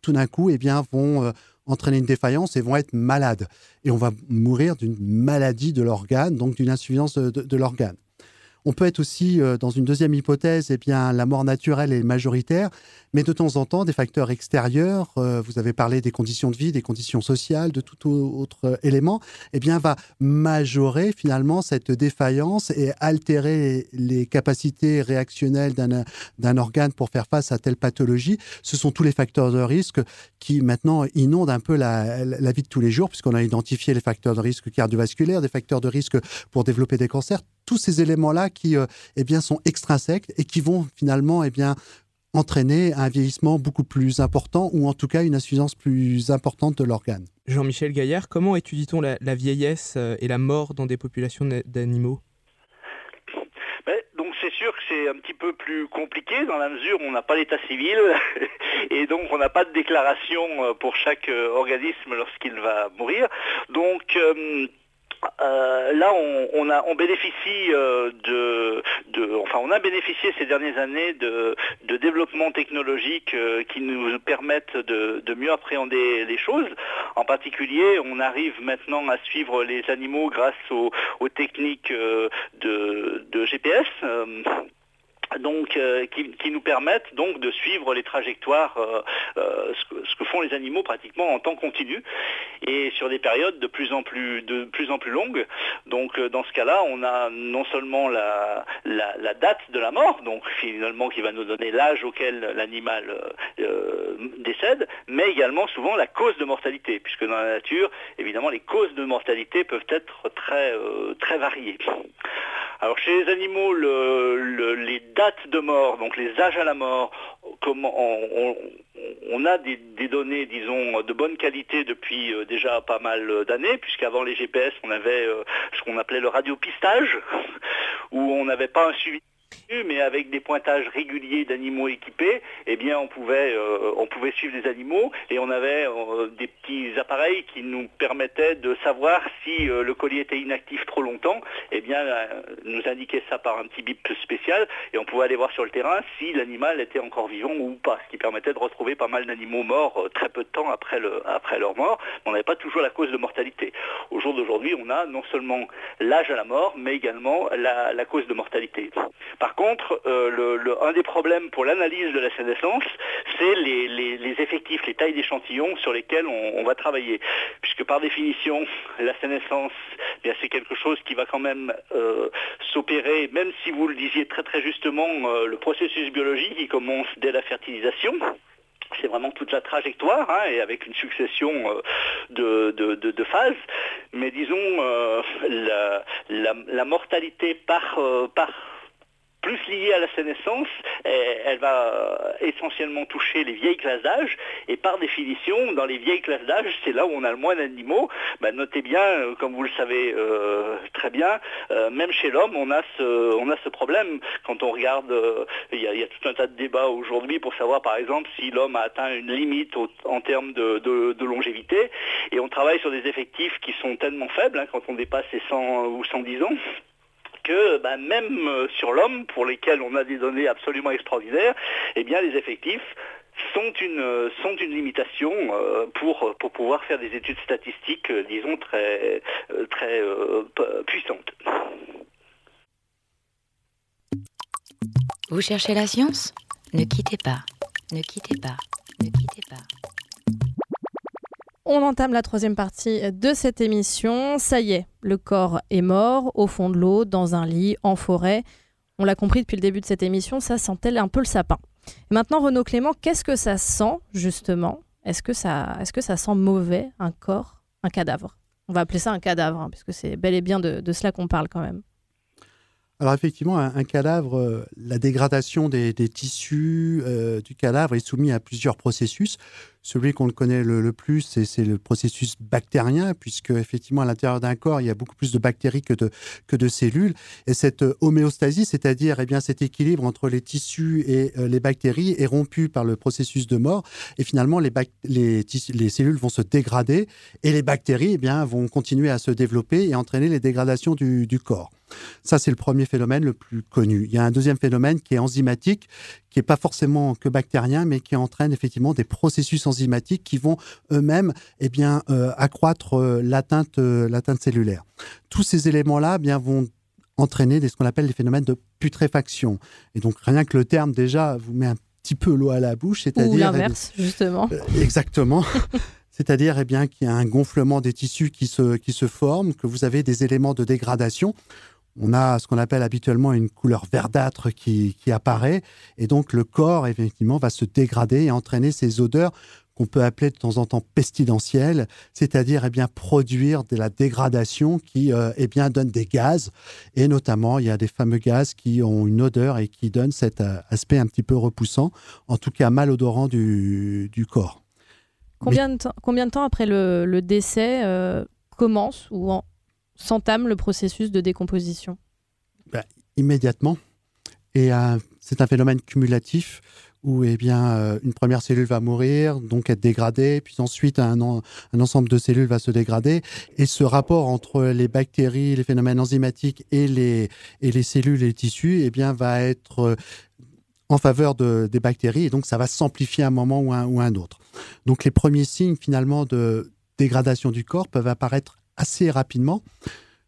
tout d'un coup, eh bien, vont entraîner une défaillance et vont être malades. Et on va mourir d'une maladie de l'organe, donc d'une insuffisance de l'organe. On peut être aussi euh, dans une deuxième hypothèse, eh bien, la mort naturelle est majoritaire, mais de temps en temps, des facteurs extérieurs, euh, vous avez parlé des conditions de vie, des conditions sociales, de tout autre élément, eh bien, va majorer finalement cette défaillance et altérer les capacités réactionnelles d'un organe pour faire face à telle pathologie. Ce sont tous les facteurs de risque qui maintenant inondent un peu la, la vie de tous les jours, puisqu'on a identifié les facteurs de risque cardiovasculaires, des facteurs de risque pour développer des cancers tous ces éléments-là qui euh, eh bien, sont extrinsèques et qui vont finalement eh bien, entraîner un vieillissement beaucoup plus important ou en tout cas une insuffisance plus importante de l'organe. Jean-Michel Gaillard, comment étudie-t-on la, vieillesse euh, et la mort dans des populations d'animaux? Ben, donc c'est sûr que c'est un petit peu plus compliqué dans la mesure où on n'a pas l'état civil (laughs) et donc on n'a pas de déclaration euh, pour chaque organisme lorsqu'il va mourir. Donc euh, là, on, a, euh, enfin, on a bénéficié ces dernières années de, développements technologiques euh, qui nous permettent de, mieux appréhender les choses. En particulier, on arrive maintenant à suivre les animaux grâce aux, techniques de GPS donc euh, qui, nous permettent donc de suivre les trajectoires, euh, euh, ce, que, font les animaux pratiquement en temps continu et sur des périodes de plus en plus de plus en plus longues. Donc dans ce cas-là, on a non seulement la, date de la mort, donc finalement qui va nous donner l'âge auquel l'animal décède, mais également souvent la cause de mortalité, puisque dans la nature, évidemment, les causes de mortalité peuvent être très très variées. Alors chez les animaux, les dates de mort, donc les âges à la mort, on, a des, données, disons, de bonne qualité depuis euh, déjà pas mal d'années, puisqu'avant les GPS, on avait euh, ce qu'on appelait le radiopistage, (laughs) où on n'avait pas un suivi mais avec des pointages réguliers d'animaux équipés, eh bien on pouvait, euh, on pouvait suivre les animaux et on avait euh, des petits appareils qui nous permettaient de savoir si euh, le collier était inactif trop longtemps, eh bien nous indiquait ça par un petit bip spécial et on pouvait aller voir sur le terrain si l'animal était encore vivant ou pas, ce qui permettait de retrouver pas mal d'animaux morts très peu de temps après, le, après leur mort, mais on n'avait pas toujours la cause de mortalité. Au jour d'aujourd'hui, on a non seulement l'âge à la mort, mais également la, la cause de mortalité. Par contre, euh, un des problèmes pour l'analyse de la sénescence, c'est les, effectifs, les tailles d'échantillons sur lesquels on, va travailler. Puisque par définition, la sénescence, eh c'est quelque chose qui va quand même euh, s'opérer, même si vous le disiez très très justement, euh, le processus biologique qui commence dès la fertilisation c'est vraiment toute la trajectoire hein, et avec une succession de, phases. Mais disons, la, mortalité par, par plus liée à la sénescence, elle va euh, essentiellement toucher les vieilles classes d'âge, et par définition, dans les vieilles classes d'âge, c'est là où on a le moins d'animaux. Ben, notez bien, euh, comme vous le savez euh, très bien, même chez l'homme, on, a ce, on a ce problème. Quand on regarde, il y, a tout un tas de débats aujourd'hui pour savoir, par exemple, si l'homme a atteint une limite en termes de, longévité, et on travaille sur des effectifs qui sont tellement faibles, hein, quand on dépasse les 100 ou 110 ans, que bah, même euh, sur l'homme, pour lesquels on a des données absolument extraordinaires, eh bien les effectifs sont une, euh, sont une limitation euh, pour, pour pouvoir faire des études statistiques, disons, très, très puissantes. Vous cherchez la science? Ne quittez pas, ne quittez pas, ne quittez pas. On entame la troisième partie de cette émission. Ça y est, le corps est mort au fond de l'eau, dans un lit, en forêt. On l'a compris depuis le début de cette émission, ça sentait un peu le sapin. maintenant, Renaud Clément, qu'est-ce que ça sent justement? Est-ce que, ça, est que ça sent mauvais, un corps, un cadavre? On va appeler ça un cadavre, hein, puisque c'est bel et bien de, cela qu'on parle quand même. Alors effectivement, un, cadavre, euh, la dégradation des, tissus euh, du cadavre est soumise à plusieurs processus. Celui qu'on le connaît le, plus, c'est le processus bactérien, puisque effectivement à l'intérieur d'un corps, il y a beaucoup plus de bactéries que de, cellules. Et cette homéostasie, c'est-à-dire eh bien cet équilibre entre les tissus et euh, les bactéries, est rompu par le processus de mort. Et finalement, les, les, les cellules vont se dégrader et les bactéries eh bien, vont continuer à se développer et entraîner les dégradations du corps. Ça, c'est le premier phénomène le plus connu. Il y a un deuxième phénomène qui est enzymatique, qui n'est pas forcément que bactérien, mais qui entraîne effectivement des processus enzymatiques qui vont eux-mêmes eh bien, euh, accroître euh, l'atteinte, euh, l'atteinte cellulaire. Tous ces éléments-là eh bien, vont entraîner ce qu'on appelle les phénomènes de putréfaction. Et donc, rien que le terme, déjà, vous met un petit peu l'eau à la bouche. C'est-à-dire, Ou l'inverse, justement. exactement. (laughs) c'est-à-dire eh bien qu'il y a un gonflement des tissus qui se, qui se forme, que vous avez des éléments de dégradation on a ce qu'on appelle habituellement une couleur verdâtre qui, apparaît, et donc le corps, effectivement, va se dégrader et entraîner ces odeurs qu'on peut appeler de temps en temps pestilentielles, c'est-à-dire eh bien produire de la dégradation qui euh, eh bien donne des gaz et notamment il y a des fameux gaz qui ont une odeur et qui donnent cet euh, aspect un petit peu repoussant, en tout cas malodorant du, du corps. Combien, de temps, combien de temps après le, décès euh, commence ou en, s'entame le processus de décomposition bah, Immédiatement. Et euh, c'est un phénomène cumulatif où eh bien, euh, une première cellule va mourir, donc être dégradée, puis ensuite un, un, ensemble de cellules va se dégrader. Et ce rapport entre les bactéries, les phénomènes enzymatiques et les, et les cellules et les tissus eh bien, va être euh, en faveur de, des bactéries, et donc ça va s'amplifier à un moment ou un, ou un autre. Donc les premiers signes finalement de dégradation du corps peuvent apparaître assez rapidement.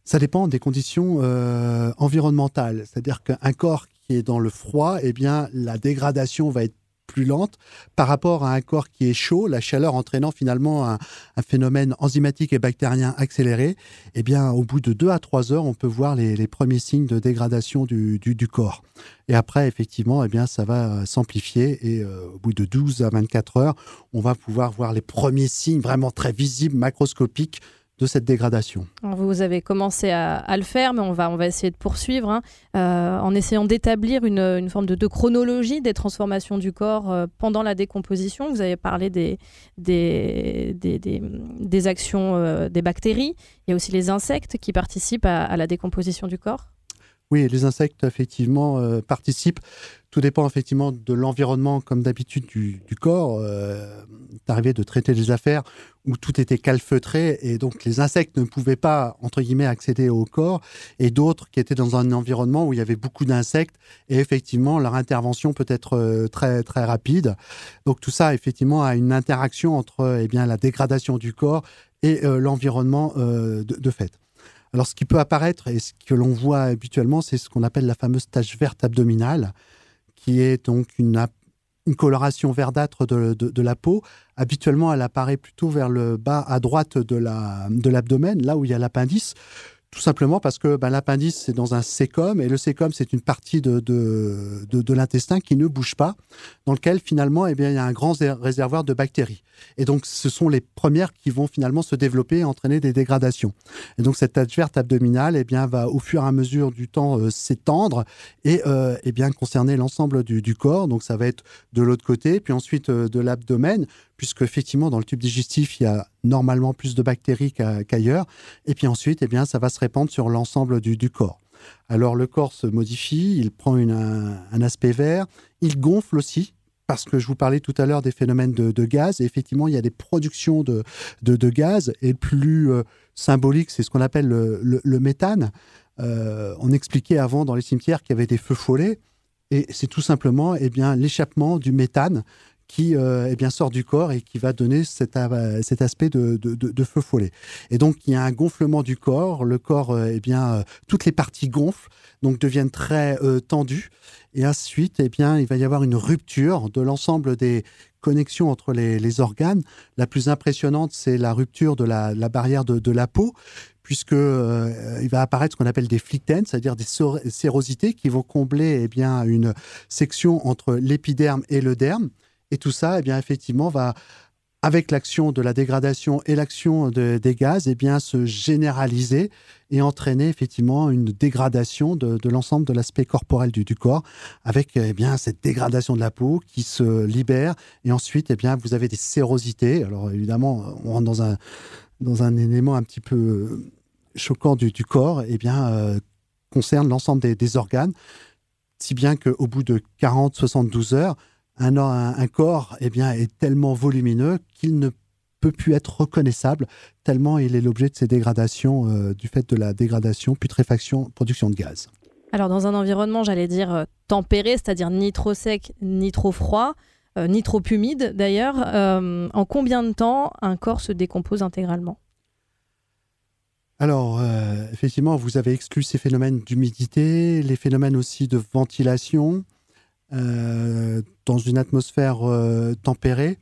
Ça dépend des conditions euh, environnementales. C'est-à-dire qu'un corps qui est dans le froid, eh bien, la dégradation va être plus lente par rapport à un corps qui est chaud, la chaleur entraînant finalement un, phénomène enzymatique et bactérien accéléré, eh bien, au bout de 2 à 3 heures, on peut voir les, premiers signes de dégradation du, corps. Et après, effectivement, eh bien, ça va s'amplifier et euh, au bout de 12 à 24 heures, on va pouvoir voir les premiers signes vraiment très visibles, macroscopiques de cette dégradation. vous avez commencé à, le faire, mais on va, on va essayer de poursuivre hein, euh, en essayant d'établir une, forme de, chronologie des transformations du corps euh, pendant la décomposition. Vous avez parlé des, des, des, actions euh, des bactéries. Il y a aussi les insectes qui participent à la décomposition du corps. Oui, les insectes, effectivement, euh, participent. Tout dépend, effectivement, de l'environnement, comme d'habitude, du, corps. Euh, arrivé de traiter des affaires où tout était calfeutré et donc les insectes ne pouvaient pas, entre guillemets, accéder au corps. Et d'autres qui étaient dans un environnement où il y avait beaucoup d'insectes et effectivement, leur intervention peut être euh, très, très rapide. Donc tout ça, effectivement, a une interaction entre eh bien, la dégradation du corps et euh, l'environnement de fait. Alors, ce qui peut apparaître et ce que l'on voit habituellement, c'est ce qu'on appelle la fameuse tache verte abdominale, qui est donc une, coloration verdâtre de, la peau. Habituellement, elle apparaît plutôt vers le bas à droite de l'abdomen, là où il y a l'appendice. Tout simplement parce que ben, l'appendice, c'est dans un sécom, et le sécom, c'est une partie de, de, de, l'intestin qui ne bouge pas, dans lequel finalement, eh bien, il y a un grand réservoir de bactéries. Et donc, ce sont les premières qui vont finalement se développer et entraîner des dégradations. Et donc, cette tache verte abdominale eh bien, va au fur et à mesure du temps euh, s'étendre et euh, eh bien, concerner l'ensemble du, du, corps. Donc, ça va être de l'autre côté, puis ensuite euh, de l'abdomen, puisque effectivement dans le tube digestif, il y a normalement plus de bactéries qu'ailleurs. et puis ensuite, eh bien, ça va se répandre sur l'ensemble du, corps. Alors le corps se modifie, il prend un, aspect vert, il gonfle aussi, parce que je vous parlais tout à l'heure des phénomènes de, gaz, et effectivement, il y a des productions de, de, gaz, et le plus euh, symbolique, c'est ce qu'on appelle le, méthane. Euh, on expliquait avant dans les cimetières qu'il y avait des feux follets, et c'est tout simplement eh bien l'échappement du méthane qui euh, eh bien, sort du corps et qui va donner cet, euh, aspect de, feu follet. Et donc, il y a un gonflement du corps. Le corps, euh, eh bien, toutes les parties gonflent, donc deviennent très tendues. Et ensuite, eh bien, il va y avoir une rupture de l'ensemble des connexions entre les, organes. La plus impressionnante, c'est la rupture de la, barrière de, la peau, puisque il va apparaître ce qu'on appelle des flictènes, c'est-à-dire des sérosités qui vont combler eh bien, une section entre l'épiderme et le derme. Et tout ça, eh bien, effectivement, va avec l'action de la dégradation et l'action de, des gaz, eh bien, se généraliser et entraîner effectivement une dégradation de, l'ensemble de l'aspect corporel du, corps, avec eh bien, cette dégradation de la peau qui se libère. Et ensuite, eh bien, vous avez des sérosités. Alors évidemment, on rentre dans un, dans un élément un petit peu choquant du, du corps, eh bien, euh, concerne l'ensemble des, des organes, si bien qu'au bout de 40-72 heures, un, un, corps eh bien, est tellement volumineux qu'il ne peut plus être reconnaissable, tellement il est l'objet de ces dégradations euh, du fait de la dégradation, putréfaction, production de gaz. Alors dans un environnement, j'allais dire euh, tempéré, c'est-à-dire ni trop sec, ni trop froid, euh, ni trop humide d'ailleurs, en combien de temps un corps se décompose intégralement? Alors, effectivement, vous avez exclu ces phénomènes d'humidité, les phénomènes aussi de ventilation, euh, dans une atmosphère euh, tempérée.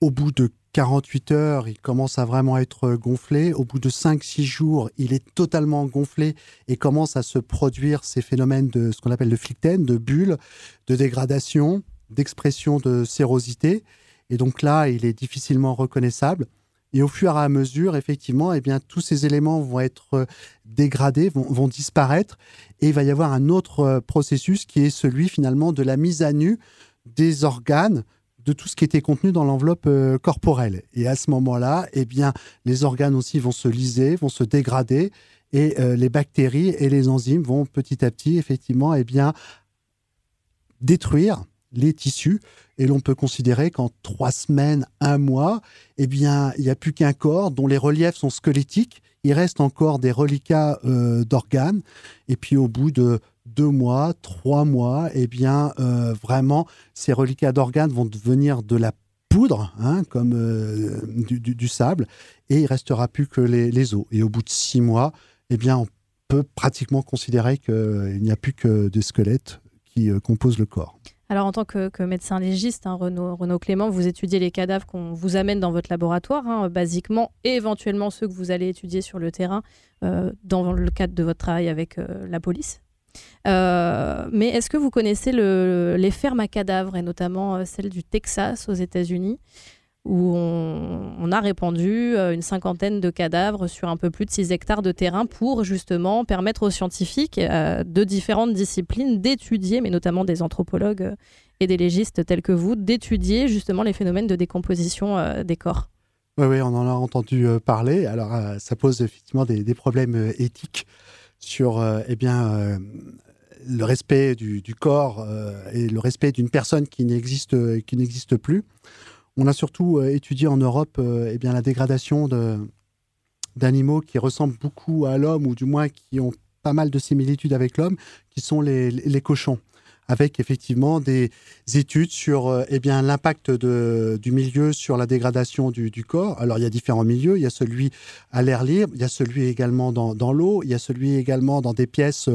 Au bout de 48 heures, il commence à vraiment être gonflé. Au bout de 5-6 jours, il est totalement gonflé et commence à se produire ces phénomènes de ce qu'on appelle le flictène, de bulles, de dégradation, d'expression de sérosité. Et donc là, il est difficilement reconnaissable. Et au fur et à mesure, effectivement, eh bien, tous ces éléments vont être euh, dégradés, vont, disparaître, et il va y avoir un autre euh, processus qui est celui finalement de la mise à nu des organes de tout ce qui était contenu dans l'enveloppe euh, corporelle. Et à ce moment-là, eh bien, les organes aussi vont se liser, vont se dégrader, et les bactéries et les enzymes vont petit à petit, effectivement, eh bien, détruire les tissus et l'on peut considérer qu'en trois semaines, un mois, eh bien, il n'y a plus qu'un corps dont les reliefs sont squelettiques. Il reste encore des reliquats euh, d'organes. Et puis au bout de deux mois, trois mois, eh bien, euh, vraiment, ces reliquats d'organes vont devenir de la poudre, hein, comme euh, du, sable, et il restera plus que les, os. Et au bout de six mois, eh bien, on peut pratiquement considérer qu'il n'y a plus que des squelettes qui composent le corps. Alors, en tant que, médecin légiste, hein, Renaud, Clément, vous étudiez les cadavres qu'on vous amène dans votre laboratoire, hein, basiquement, et éventuellement ceux que vous allez étudier sur le terrain euh, dans le cadre de votre travail avec euh, la police. Euh, mais est-ce que vous connaissez les fermes à cadavres, et notamment celle du Texas aux États-Unis? Où on, a répandu euh, une cinquantaine de cadavres sur un peu plus de 6 hectares de terrain pour justement permettre aux scientifiques euh, de différentes disciplines d'étudier, mais notamment des anthropologues euh, et des légistes tels que vous, d'étudier justement les phénomènes de décomposition des corps. Oui, oui, on en a entendu parler. Alors, ça pose effectivement des, problèmes éthiques sur eh bien, le respect du, du corps et le respect d'une personne qui n'existe plus. On a surtout euh, étudié en Europe euh, eh la dégradation d'animaux qui ressemblent beaucoup à l'homme, ou du moins qui ont pas mal de similitudes avec l'homme, qui sont les, cochons avec effectivement des études sur euh, eh bien l'impact du milieu sur la dégradation du, corps. Alors il y a différents milieux, il y a celui à l'air libre, il y a celui également dans, dans l'eau, il y a celui également dans des pièces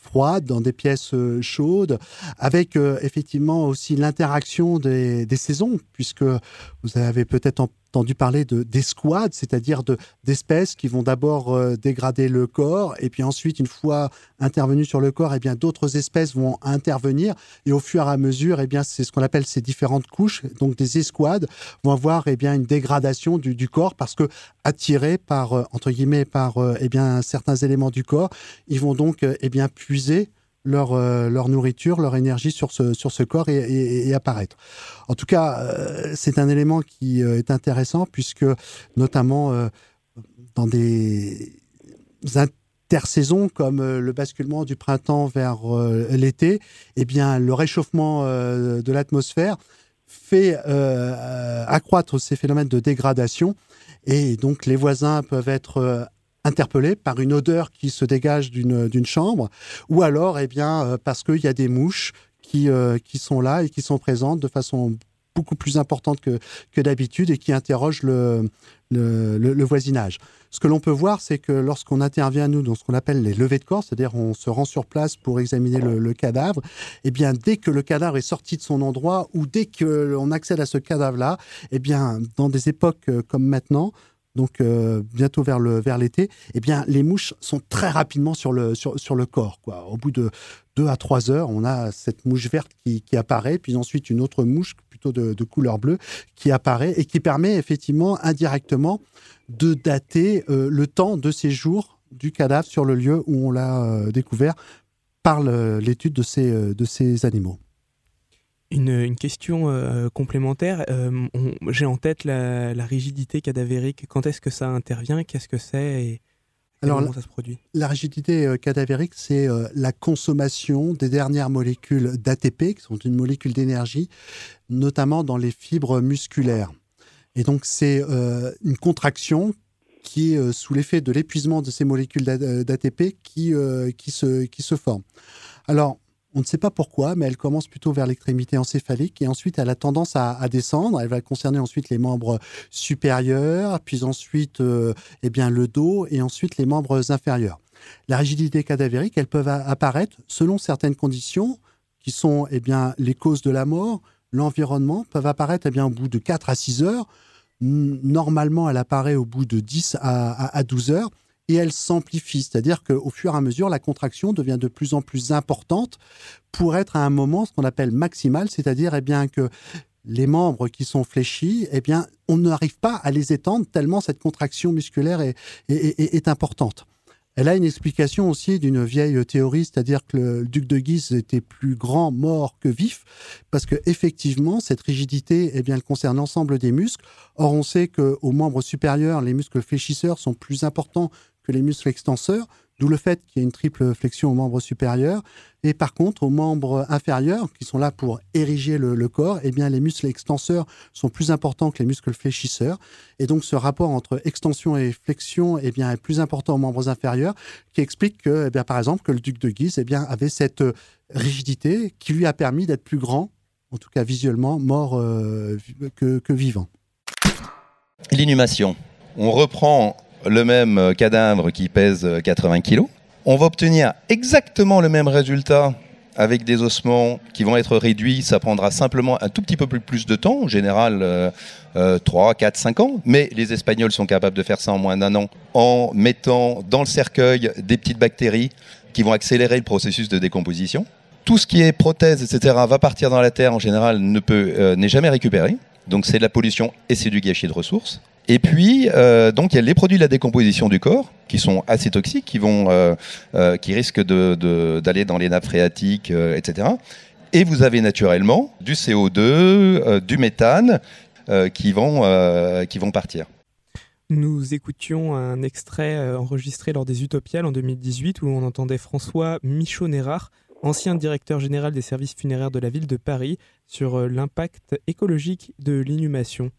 froides, dans des pièces euh, chaudes, avec euh, effectivement aussi l'interaction des, saisons, puisque vous avez peut-être entendu parler de d'escouades, c'est-à-dire de d'espèces qui vont d'abord euh, dégrader le corps et puis ensuite une fois intervenues sur le corps, et eh bien d'autres espèces vont intervenir et au fur et à mesure, et eh bien c'est ce qu'on appelle ces différentes couches, donc des escouades vont avoir et eh bien une dégradation du, du corps parce que attirés par entre guillemets par et bien certains éléments du corps, ils vont donc et bien puiser leur, euh, leur nourriture, leur énergie sur ce, sur ce corps et, apparaître. En tout cas, euh, c'est un élément qui euh, est intéressant puisque notamment dans des intersaisons comme le basculement du printemps vers l'été, eh bien, le réchauffement de l'atmosphère fait accroître ces phénomènes de dégradation et donc les voisins peuvent être interpellé par une odeur qui se dégage d'une chambre, ou alors eh bien, euh, parce qu'il y a des mouches qui, euh, qui sont là et qui sont présentes de façon beaucoup plus importante que, que d'habitude et qui interrogent le, le, voisinage. Ce que l'on peut voir, c'est que lorsqu'on intervient, nous, dans ce qu'on appelle les levées de corps, c'est-à-dire on se rend sur place pour examiner le, cadavre, eh bien, dès que le cadavre est sorti de son endroit ou dès qu'on accède à ce cadavre-là, eh bien, dans des époques euh, comme maintenant, donc bientôt vers l'été, eh bien les mouches sont très rapidement sur le corps. Au bout de deux à trois heures, on a cette mouche verte qui, apparaît, puis ensuite une autre mouche plutôt de, couleur bleue qui apparaît et qui permet effectivement indirectement de dater le temps de séjour du cadavre sur le lieu où on l'a découvert par l'étude de ces animaux. Une, question euh, complémentaire. Euh, j'ai en tête la, rigidité cadavérique. Quand est-ce que ça intervient? Qu'est-ce que c'est? Et comment ça se produit? La rigidité euh, cadavérique, c'est la consommation des dernières molécules d'ATP, qui sont une molécule d'énergie, notamment dans les fibres musculaires. Et donc, c'est une contraction qui est sous l'effet de l'épuisement de ces molécules d'ATP qui, qui, se, qui se forment. Alors, on ne sait pas pourquoi, mais elle commence plutôt vers l'extrémité encéphalique et ensuite elle a tendance à, descendre. Elle va concerner ensuite les membres supérieurs, puis ensuite euh, eh bien, le dos et ensuite les membres inférieurs. La rigidité cadavérique, elle peut apparaître selon certaines conditions qui sont eh bien, les causes de la mort, l'environnement, peuvent apparaître eh bien, au bout de 4 à 6 heures. Normalement, elle apparaît au bout de 10 à, à 12 heures et elle s'amplifie. C'est-à-dire qu'au fur et à mesure, la contraction devient de plus en plus importante pour être à un moment ce qu'on appelle maximal, c'est-à-dire eh bien que les membres qui sont fléchis, eh on n'arrive pas à les étendre tellement cette contraction musculaire est importante. Elle a une explication aussi d'une vieille théorie, c'est-à-dire que le duc de Guise était plus grand mort que vif, parce que effectivement cette rigidité, eh bien, elle concerne l'ensemble des muscles. Or, on sait qu'aux membres supérieurs, les muscles fléchisseurs sont plus importants que les muscles extenseurs, d'où le fait qu'il y ait une triple flexion aux membres supérieurs. Et par contre, aux membres inférieurs, qui sont là pour ériger le, corps, eh bien, les muscles extenseurs sont plus importants que les muscles fléchisseurs. Et donc, ce rapport entre extension et flexion eh bien, est plus important aux membres inférieurs, qui explique que, eh bien, par exemple, que le duc de Guise eh bien, avait cette rigidité qui lui a permis d'être plus grand, en tout cas visuellement, mort euh, que, que vivant. L'inhumation. On reprend le même cadavre qui pèse 80 kg. On va obtenir exactement le même résultat avec des ossements qui vont être réduits. Ça prendra simplement un tout petit peu plus de temps, en général 3, 4, 5 ans. Mais les Espagnols sont capables de faire ça en moins d'un an en mettant dans le cercueil des petites bactéries qui vont accélérer le processus de décomposition. Tout ce qui est prothèse, etc., va partir dans la terre en général, ne peut, euh, n'est jamais récupéré. Donc c'est de la pollution et c'est du gâchis de ressources. Et puis, euh, donc, il y a les produits de la décomposition du corps qui sont assez toxiques, qui vont, euh, euh, qui risquent d'aller dans les nappes phréatiques, etc. Et vous avez naturellement du CO2, du méthane qui vont, qui vont partir. Nous écoutions un extrait enregistré lors des Utopiales en 2018 où on entendait François Michaud-Nérard, ancien directeur général des services funéraires de la ville de Paris, sur l'impact écologique de l'inhumation.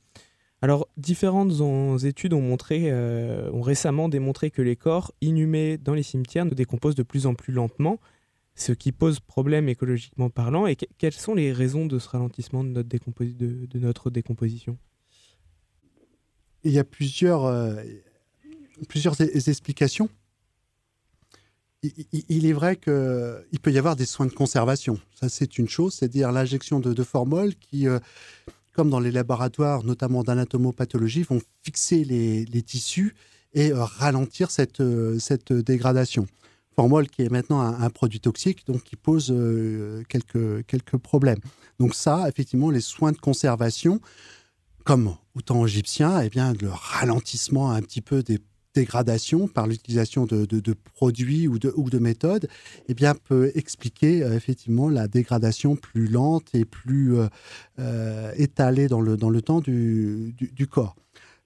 Alors, différentes études ont, montré, euh, ont récemment démontré que les corps inhumés dans les cimetières ne décomposent de plus en plus lentement, ce qui pose problème écologiquement parlant. Et quelles sont les raisons de ce ralentissement de notre, décomposition? Il y a plusieurs, euh, plusieurs explications. Il, est vrai qu'il peut y avoir des soins de conservation. Ça, c'est une chose, c'est-à-dire l'injection de, formol qui... Euh, comme dans les laboratoires, notamment d'anatomopathologie, vont fixer les, tissus et euh, ralentir cette, euh, cette dégradation. Formol qui est maintenant un, produit toxique, donc qui pose euh, quelques, quelques problèmes. Donc ça, effectivement, les soins de conservation, comme au temps égyptien, eh bien, le ralentissement un petit peu des dégradation par l'utilisation de, produits ou de, ou de méthodes, eh bien, peut expliquer euh, effectivement la dégradation plus lente et plus euh, euh, étalée dans le, dans le temps du, du, corps.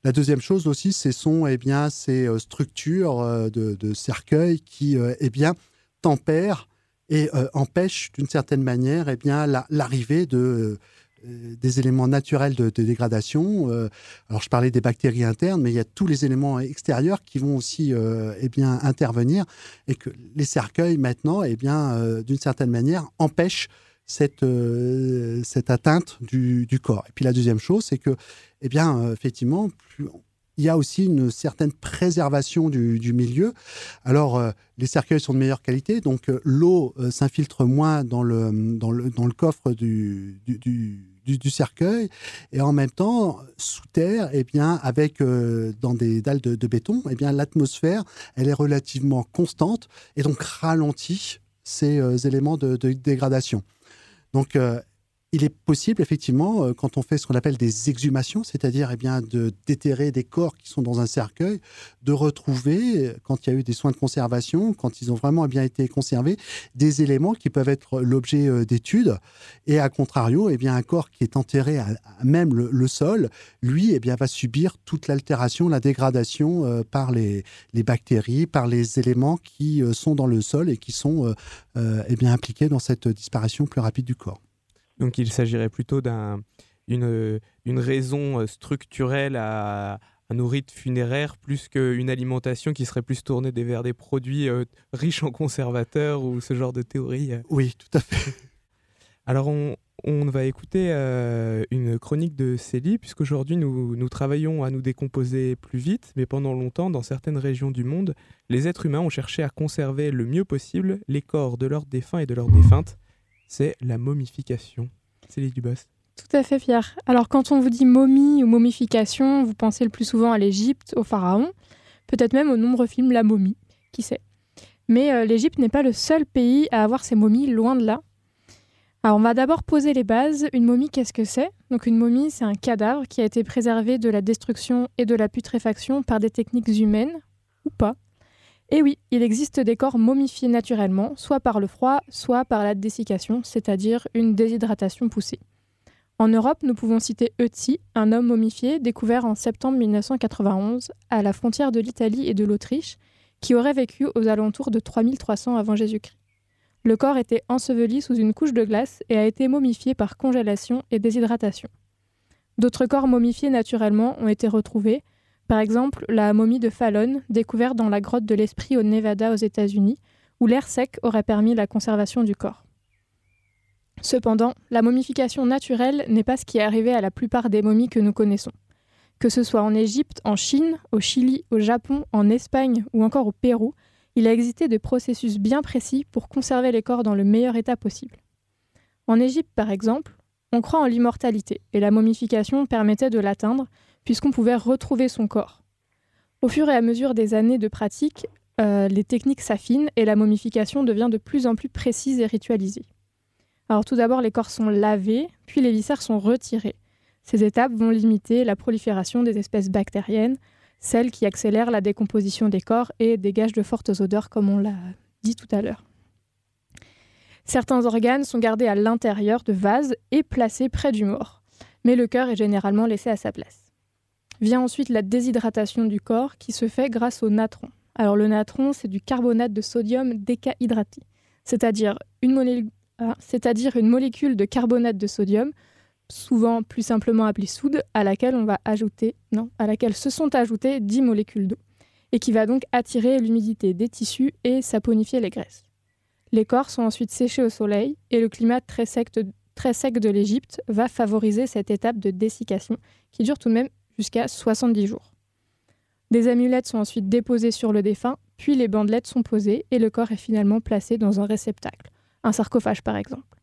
La deuxième chose aussi, ce sont eh bien, ces structures de, cercueil qui eh bien, tempèrent et empêchent d'une certaine manière eh bien, l'arrivée de des éléments naturels de, dégradation. Euh, alors, je parlais des bactéries internes, mais il y a tous les éléments extérieurs qui vont aussi euh, eh bien, intervenir et que les cercueils, maintenant, eh bien, d'une certaine manière, empêchent cette, cette atteinte du, corps. Et puis, la deuxième chose, c'est que, eh bien, effectivement, il y a aussi une certaine préservation du, milieu. Alors, les cercueils sont de meilleure qualité, donc l'eau s'infiltre moins dans le, dans, le, dans le coffre du, du, du, cercueil, et en même temps, sous terre, eh bien, avec dans des dalles de, béton, eh bien, l'atmosphère, elle est relativement constante et donc ralentit ces éléments de, de, dégradation. Donc, il est possible, effectivement, euh, quand on fait ce qu'on appelle des exhumations, c'est-à-dire eh bien, de déterrer des corps qui sont dans un cercueil, de retrouver, quand il y a eu des soins de conservation, quand ils ont vraiment bien été conservés, des éléments qui peuvent être l'objet euh, d'études. Et à contrario, eh bien, un corps qui est enterré même le, sol, lui, eh bien, va subir toute l'altération, la dégradation euh, par les, bactéries, par les éléments qui sont dans le sol et qui sont eh bien, impliqués dans cette disparition plus rapide du corps. Donc il s'agirait plutôt d'une une raison euh, structurelle à, nos rites funéraires plus qu'une alimentation qui serait plus tournée vers des produits euh, riches en conservateurs ou ce genre de théorie. Euh. Oui, tout à fait. (laughs) Alors on, on va écouter une chronique de Célie, puisqu'aujourd'hui nous, nous travaillons à nous décomposer plus vite, mais pendant longtemps, dans certaines régions du monde, les êtres humains ont cherché à conserver le mieux possible les corps de leurs défunts et de leurs défuntes c'est la momification. C'est du Dubas. Tout à fait fier. Alors quand on vous dit momie ou momification, vous pensez le plus souvent à l'Égypte, au pharaon, peut-être même au nombreux film La momie, qui sait. Mais euh, l'Égypte n'est pas le seul pays à avoir ces momies, loin de là. Alors on va d'abord poser les bases. Une momie, qu'est-ce que c'est? Donc une momie, c'est un cadavre qui a été préservé de la destruction et de la putréfaction par des techniques humaines, ou pas. Et oui, il existe des corps momifiés naturellement, soit par le froid, soit par la dessiccation, c'est-à-dire une déshydratation poussée. En Europe, nous pouvons citer Ötzi, un homme momifié découvert en septembre 1991 à la frontière de l'Italie et de l'Autriche, qui aurait vécu aux alentours de 3300 avant Jésus-Christ. Le corps était enseveli sous une couche de glace et a été momifié par congélation et déshydratation. D'autres corps momifiés naturellement ont été retrouvés, par exemple, la momie de Fallon, découverte dans la grotte de l'Esprit au Nevada aux États-Unis, où l'air sec aurait permis la conservation du corps. Cependant, la momification naturelle n'est pas ce qui est arrivé à la plupart des momies que nous connaissons. Que ce soit en Égypte, en Chine, au Chili, au Japon, en Espagne ou encore au Pérou, il a existé des processus bien précis pour conserver les corps dans le meilleur état possible. En Égypte, par exemple, on croit en l'immortalité et la momification permettait de l'atteindre puisqu'on pouvait retrouver son corps. Au fur et à mesure des années de pratique, euh, les techniques s'affinent et la momification devient de plus en plus précise et ritualisée. Alors tout d'abord, les corps sont lavés, puis les viscères sont retirés. Ces étapes vont limiter la prolifération des espèces bactériennes, celles qui accélèrent la décomposition des corps et dégagent de fortes odeurs, comme on l'a dit tout à l'heure. Certains organes sont gardés à l'intérieur de vases et placés près du mort, mais le cœur est généralement laissé à sa place. Vient ensuite la déshydratation du corps qui se fait grâce au natron. Alors le natron, c'est du carbonate de sodium décahydraté, c'est-à-dire une, ah, une, molécule de carbonate de sodium, souvent plus simplement appelée soude, à laquelle on va ajouter, non, à laquelle se sont ajoutées 10 molécules d'eau, et qui va donc attirer l'humidité des tissus et saponifier les graisses. Les corps sont ensuite séchés au soleil et le climat très sec de, très sec de l'Égypte va favoriser cette étape de dessiccation qui dure tout de même jusqu'à 70 jours. Des amulettes sont ensuite déposées sur le défunt, puis les bandelettes sont posées et le corps est finalement placé dans un réceptacle, un sarcophage par exemple.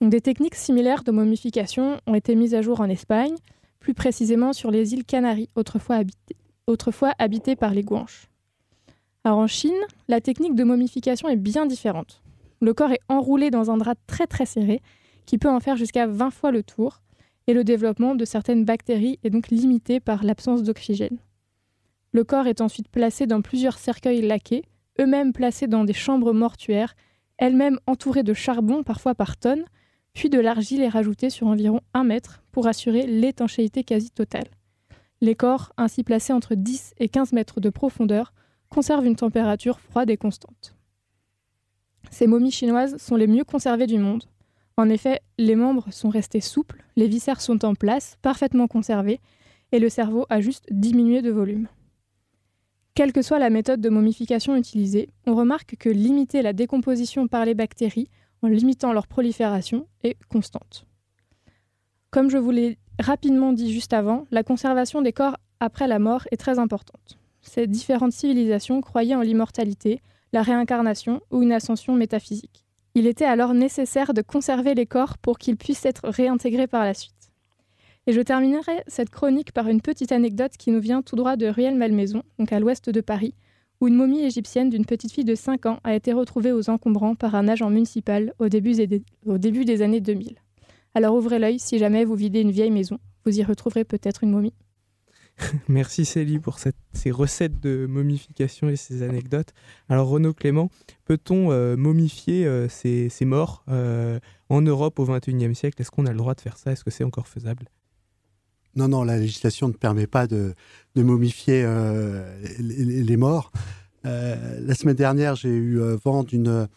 des techniques similaires de momification ont été mises à jour en Espagne, plus précisément sur les îles Canaries, autrefois habitées, par les Guanches. En Chine, la technique de momification est bien différente. Le corps est enroulé dans un drap très très serré qui peut en faire jusqu'à 20 fois le tour et le développement de certaines bactéries est donc limité par l'absence d'oxygène. Le corps est ensuite placé dans plusieurs cercueils laqués, eux-mêmes placés dans des chambres mortuaires, elles-mêmes entourées de charbon parfois par tonnes, puis de l'argile est rajoutée sur environ un mètre pour assurer l'étanchéité quasi totale. Les corps, ainsi placés entre 10 et 15 mètres de profondeur, conservent une température froide et constante. Ces momies chinoises sont les mieux conservées du monde. En effet, les membres sont restés souples, les viscères sont en place, parfaitement conservés, et le cerveau a juste diminué de volume. Quelle que soit la méthode de momification utilisée, on remarque que limiter la décomposition par les bactéries, en limitant leur prolifération, est constante. Comme je vous l'ai rapidement dit juste avant, la conservation des corps après la mort est très importante. Ces différentes civilisations croyaient en l'immortalité, la réincarnation ou une ascension métaphysique Il était alors nécessaire de conserver les corps pour qu'ils puissent être réintégrés par la suite. Et je terminerai cette chronique par une petite anecdote qui nous vient tout droit de Rueil-Malmaison, donc à l'ouest de Paris, où une momie égyptienne d'une petite fille de 5 ans a été retrouvée aux encombrants par un agent municipal au début des, au début des années 2000. Alors ouvrez l'œil si jamais vous videz une vieille maison, vous y retrouverez peut-être une momie. (laughs) Merci Célie pour ces recettes de momification et ces anecdotes. Alors Renaud Clément, peut-on euh, momifier euh, ces, morts euh, en Europe au XXIe siècle? Est-ce qu'on a le droit de faire ça? Est-ce que c'est encore faisable? Non, non, la législation ne permet pas de, momifier les, morts. la semaine dernière, j'ai eu vent d'une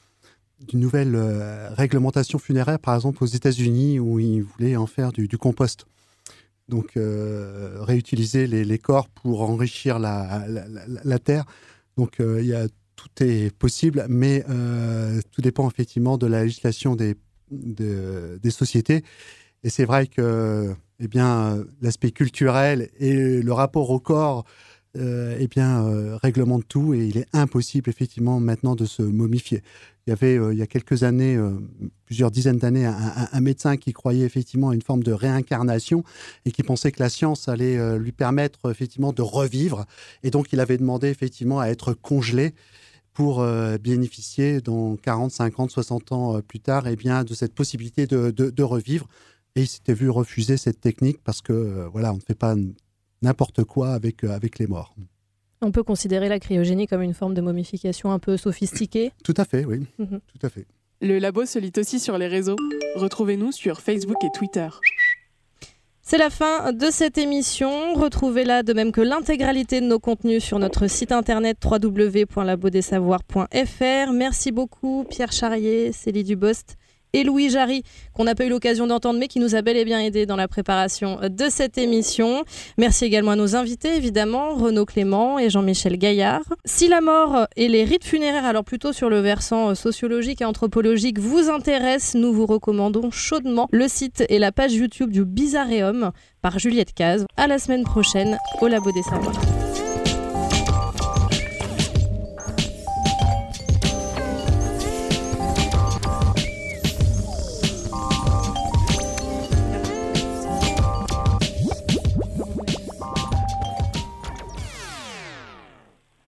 nouvelle réglementation funéraire, par exemple aux États-Unis, où ils voulaient en faire du compost donc euh, réutiliser les, corps pour enrichir la, terre. Donc euh, il y a, tout est possible, mais euh, tout dépend effectivement de la législation des, des sociétés. Et c'est vrai que eh l'aspect culturel et le rapport au corps euh, eh bien, euh, réglemente tout et il est impossible effectivement maintenant de se momifier. Il y avait euh, il y a quelques années, plusieurs dizaines d'années, un, médecin qui croyait effectivement à une forme de réincarnation et qui pensait que la science allait lui permettre effectivement de revivre. Et donc il avait demandé effectivement à être congelé pour bénéficier dans 40, 50, 60 ans plus tard eh bien, de cette possibilité de, de revivre. Et il s'était vu refuser cette technique parce que voilà, on ne fait pas n'importe quoi avec, euh, avec les morts. On peut considérer la cryogénie comme une forme de momification un peu sophistiquée (clears throat) Tout à fait, oui. Mhm. Tout à fait. Le labo se lit aussi sur les réseaux. Retrouvez-nous sur Facebook et Twitter. C'est la fin de cette émission. Retrouvez-la de même que l'intégralité de nos contenus sur notre site internet www.labodesavoirs.fr. Merci beaucoup Pierre Charrier, Célie Dubost et Louis Jarry, qu'on n'a pas eu l'occasion d'entendre, mais qui nous a bel et bien aidé dans la préparation de cette émission. Merci également à nos invités, évidemment, Renaud Clément et Jean-Michel Gaillard. Si la mort et les rites funéraires, alors plutôt sur le versant sociologique et anthropologique, vous intéressent, nous vous recommandons chaudement le site et la page YouTube du Bizarreum par Juliette Caz. À la semaine prochaine au Labo des Savoirs.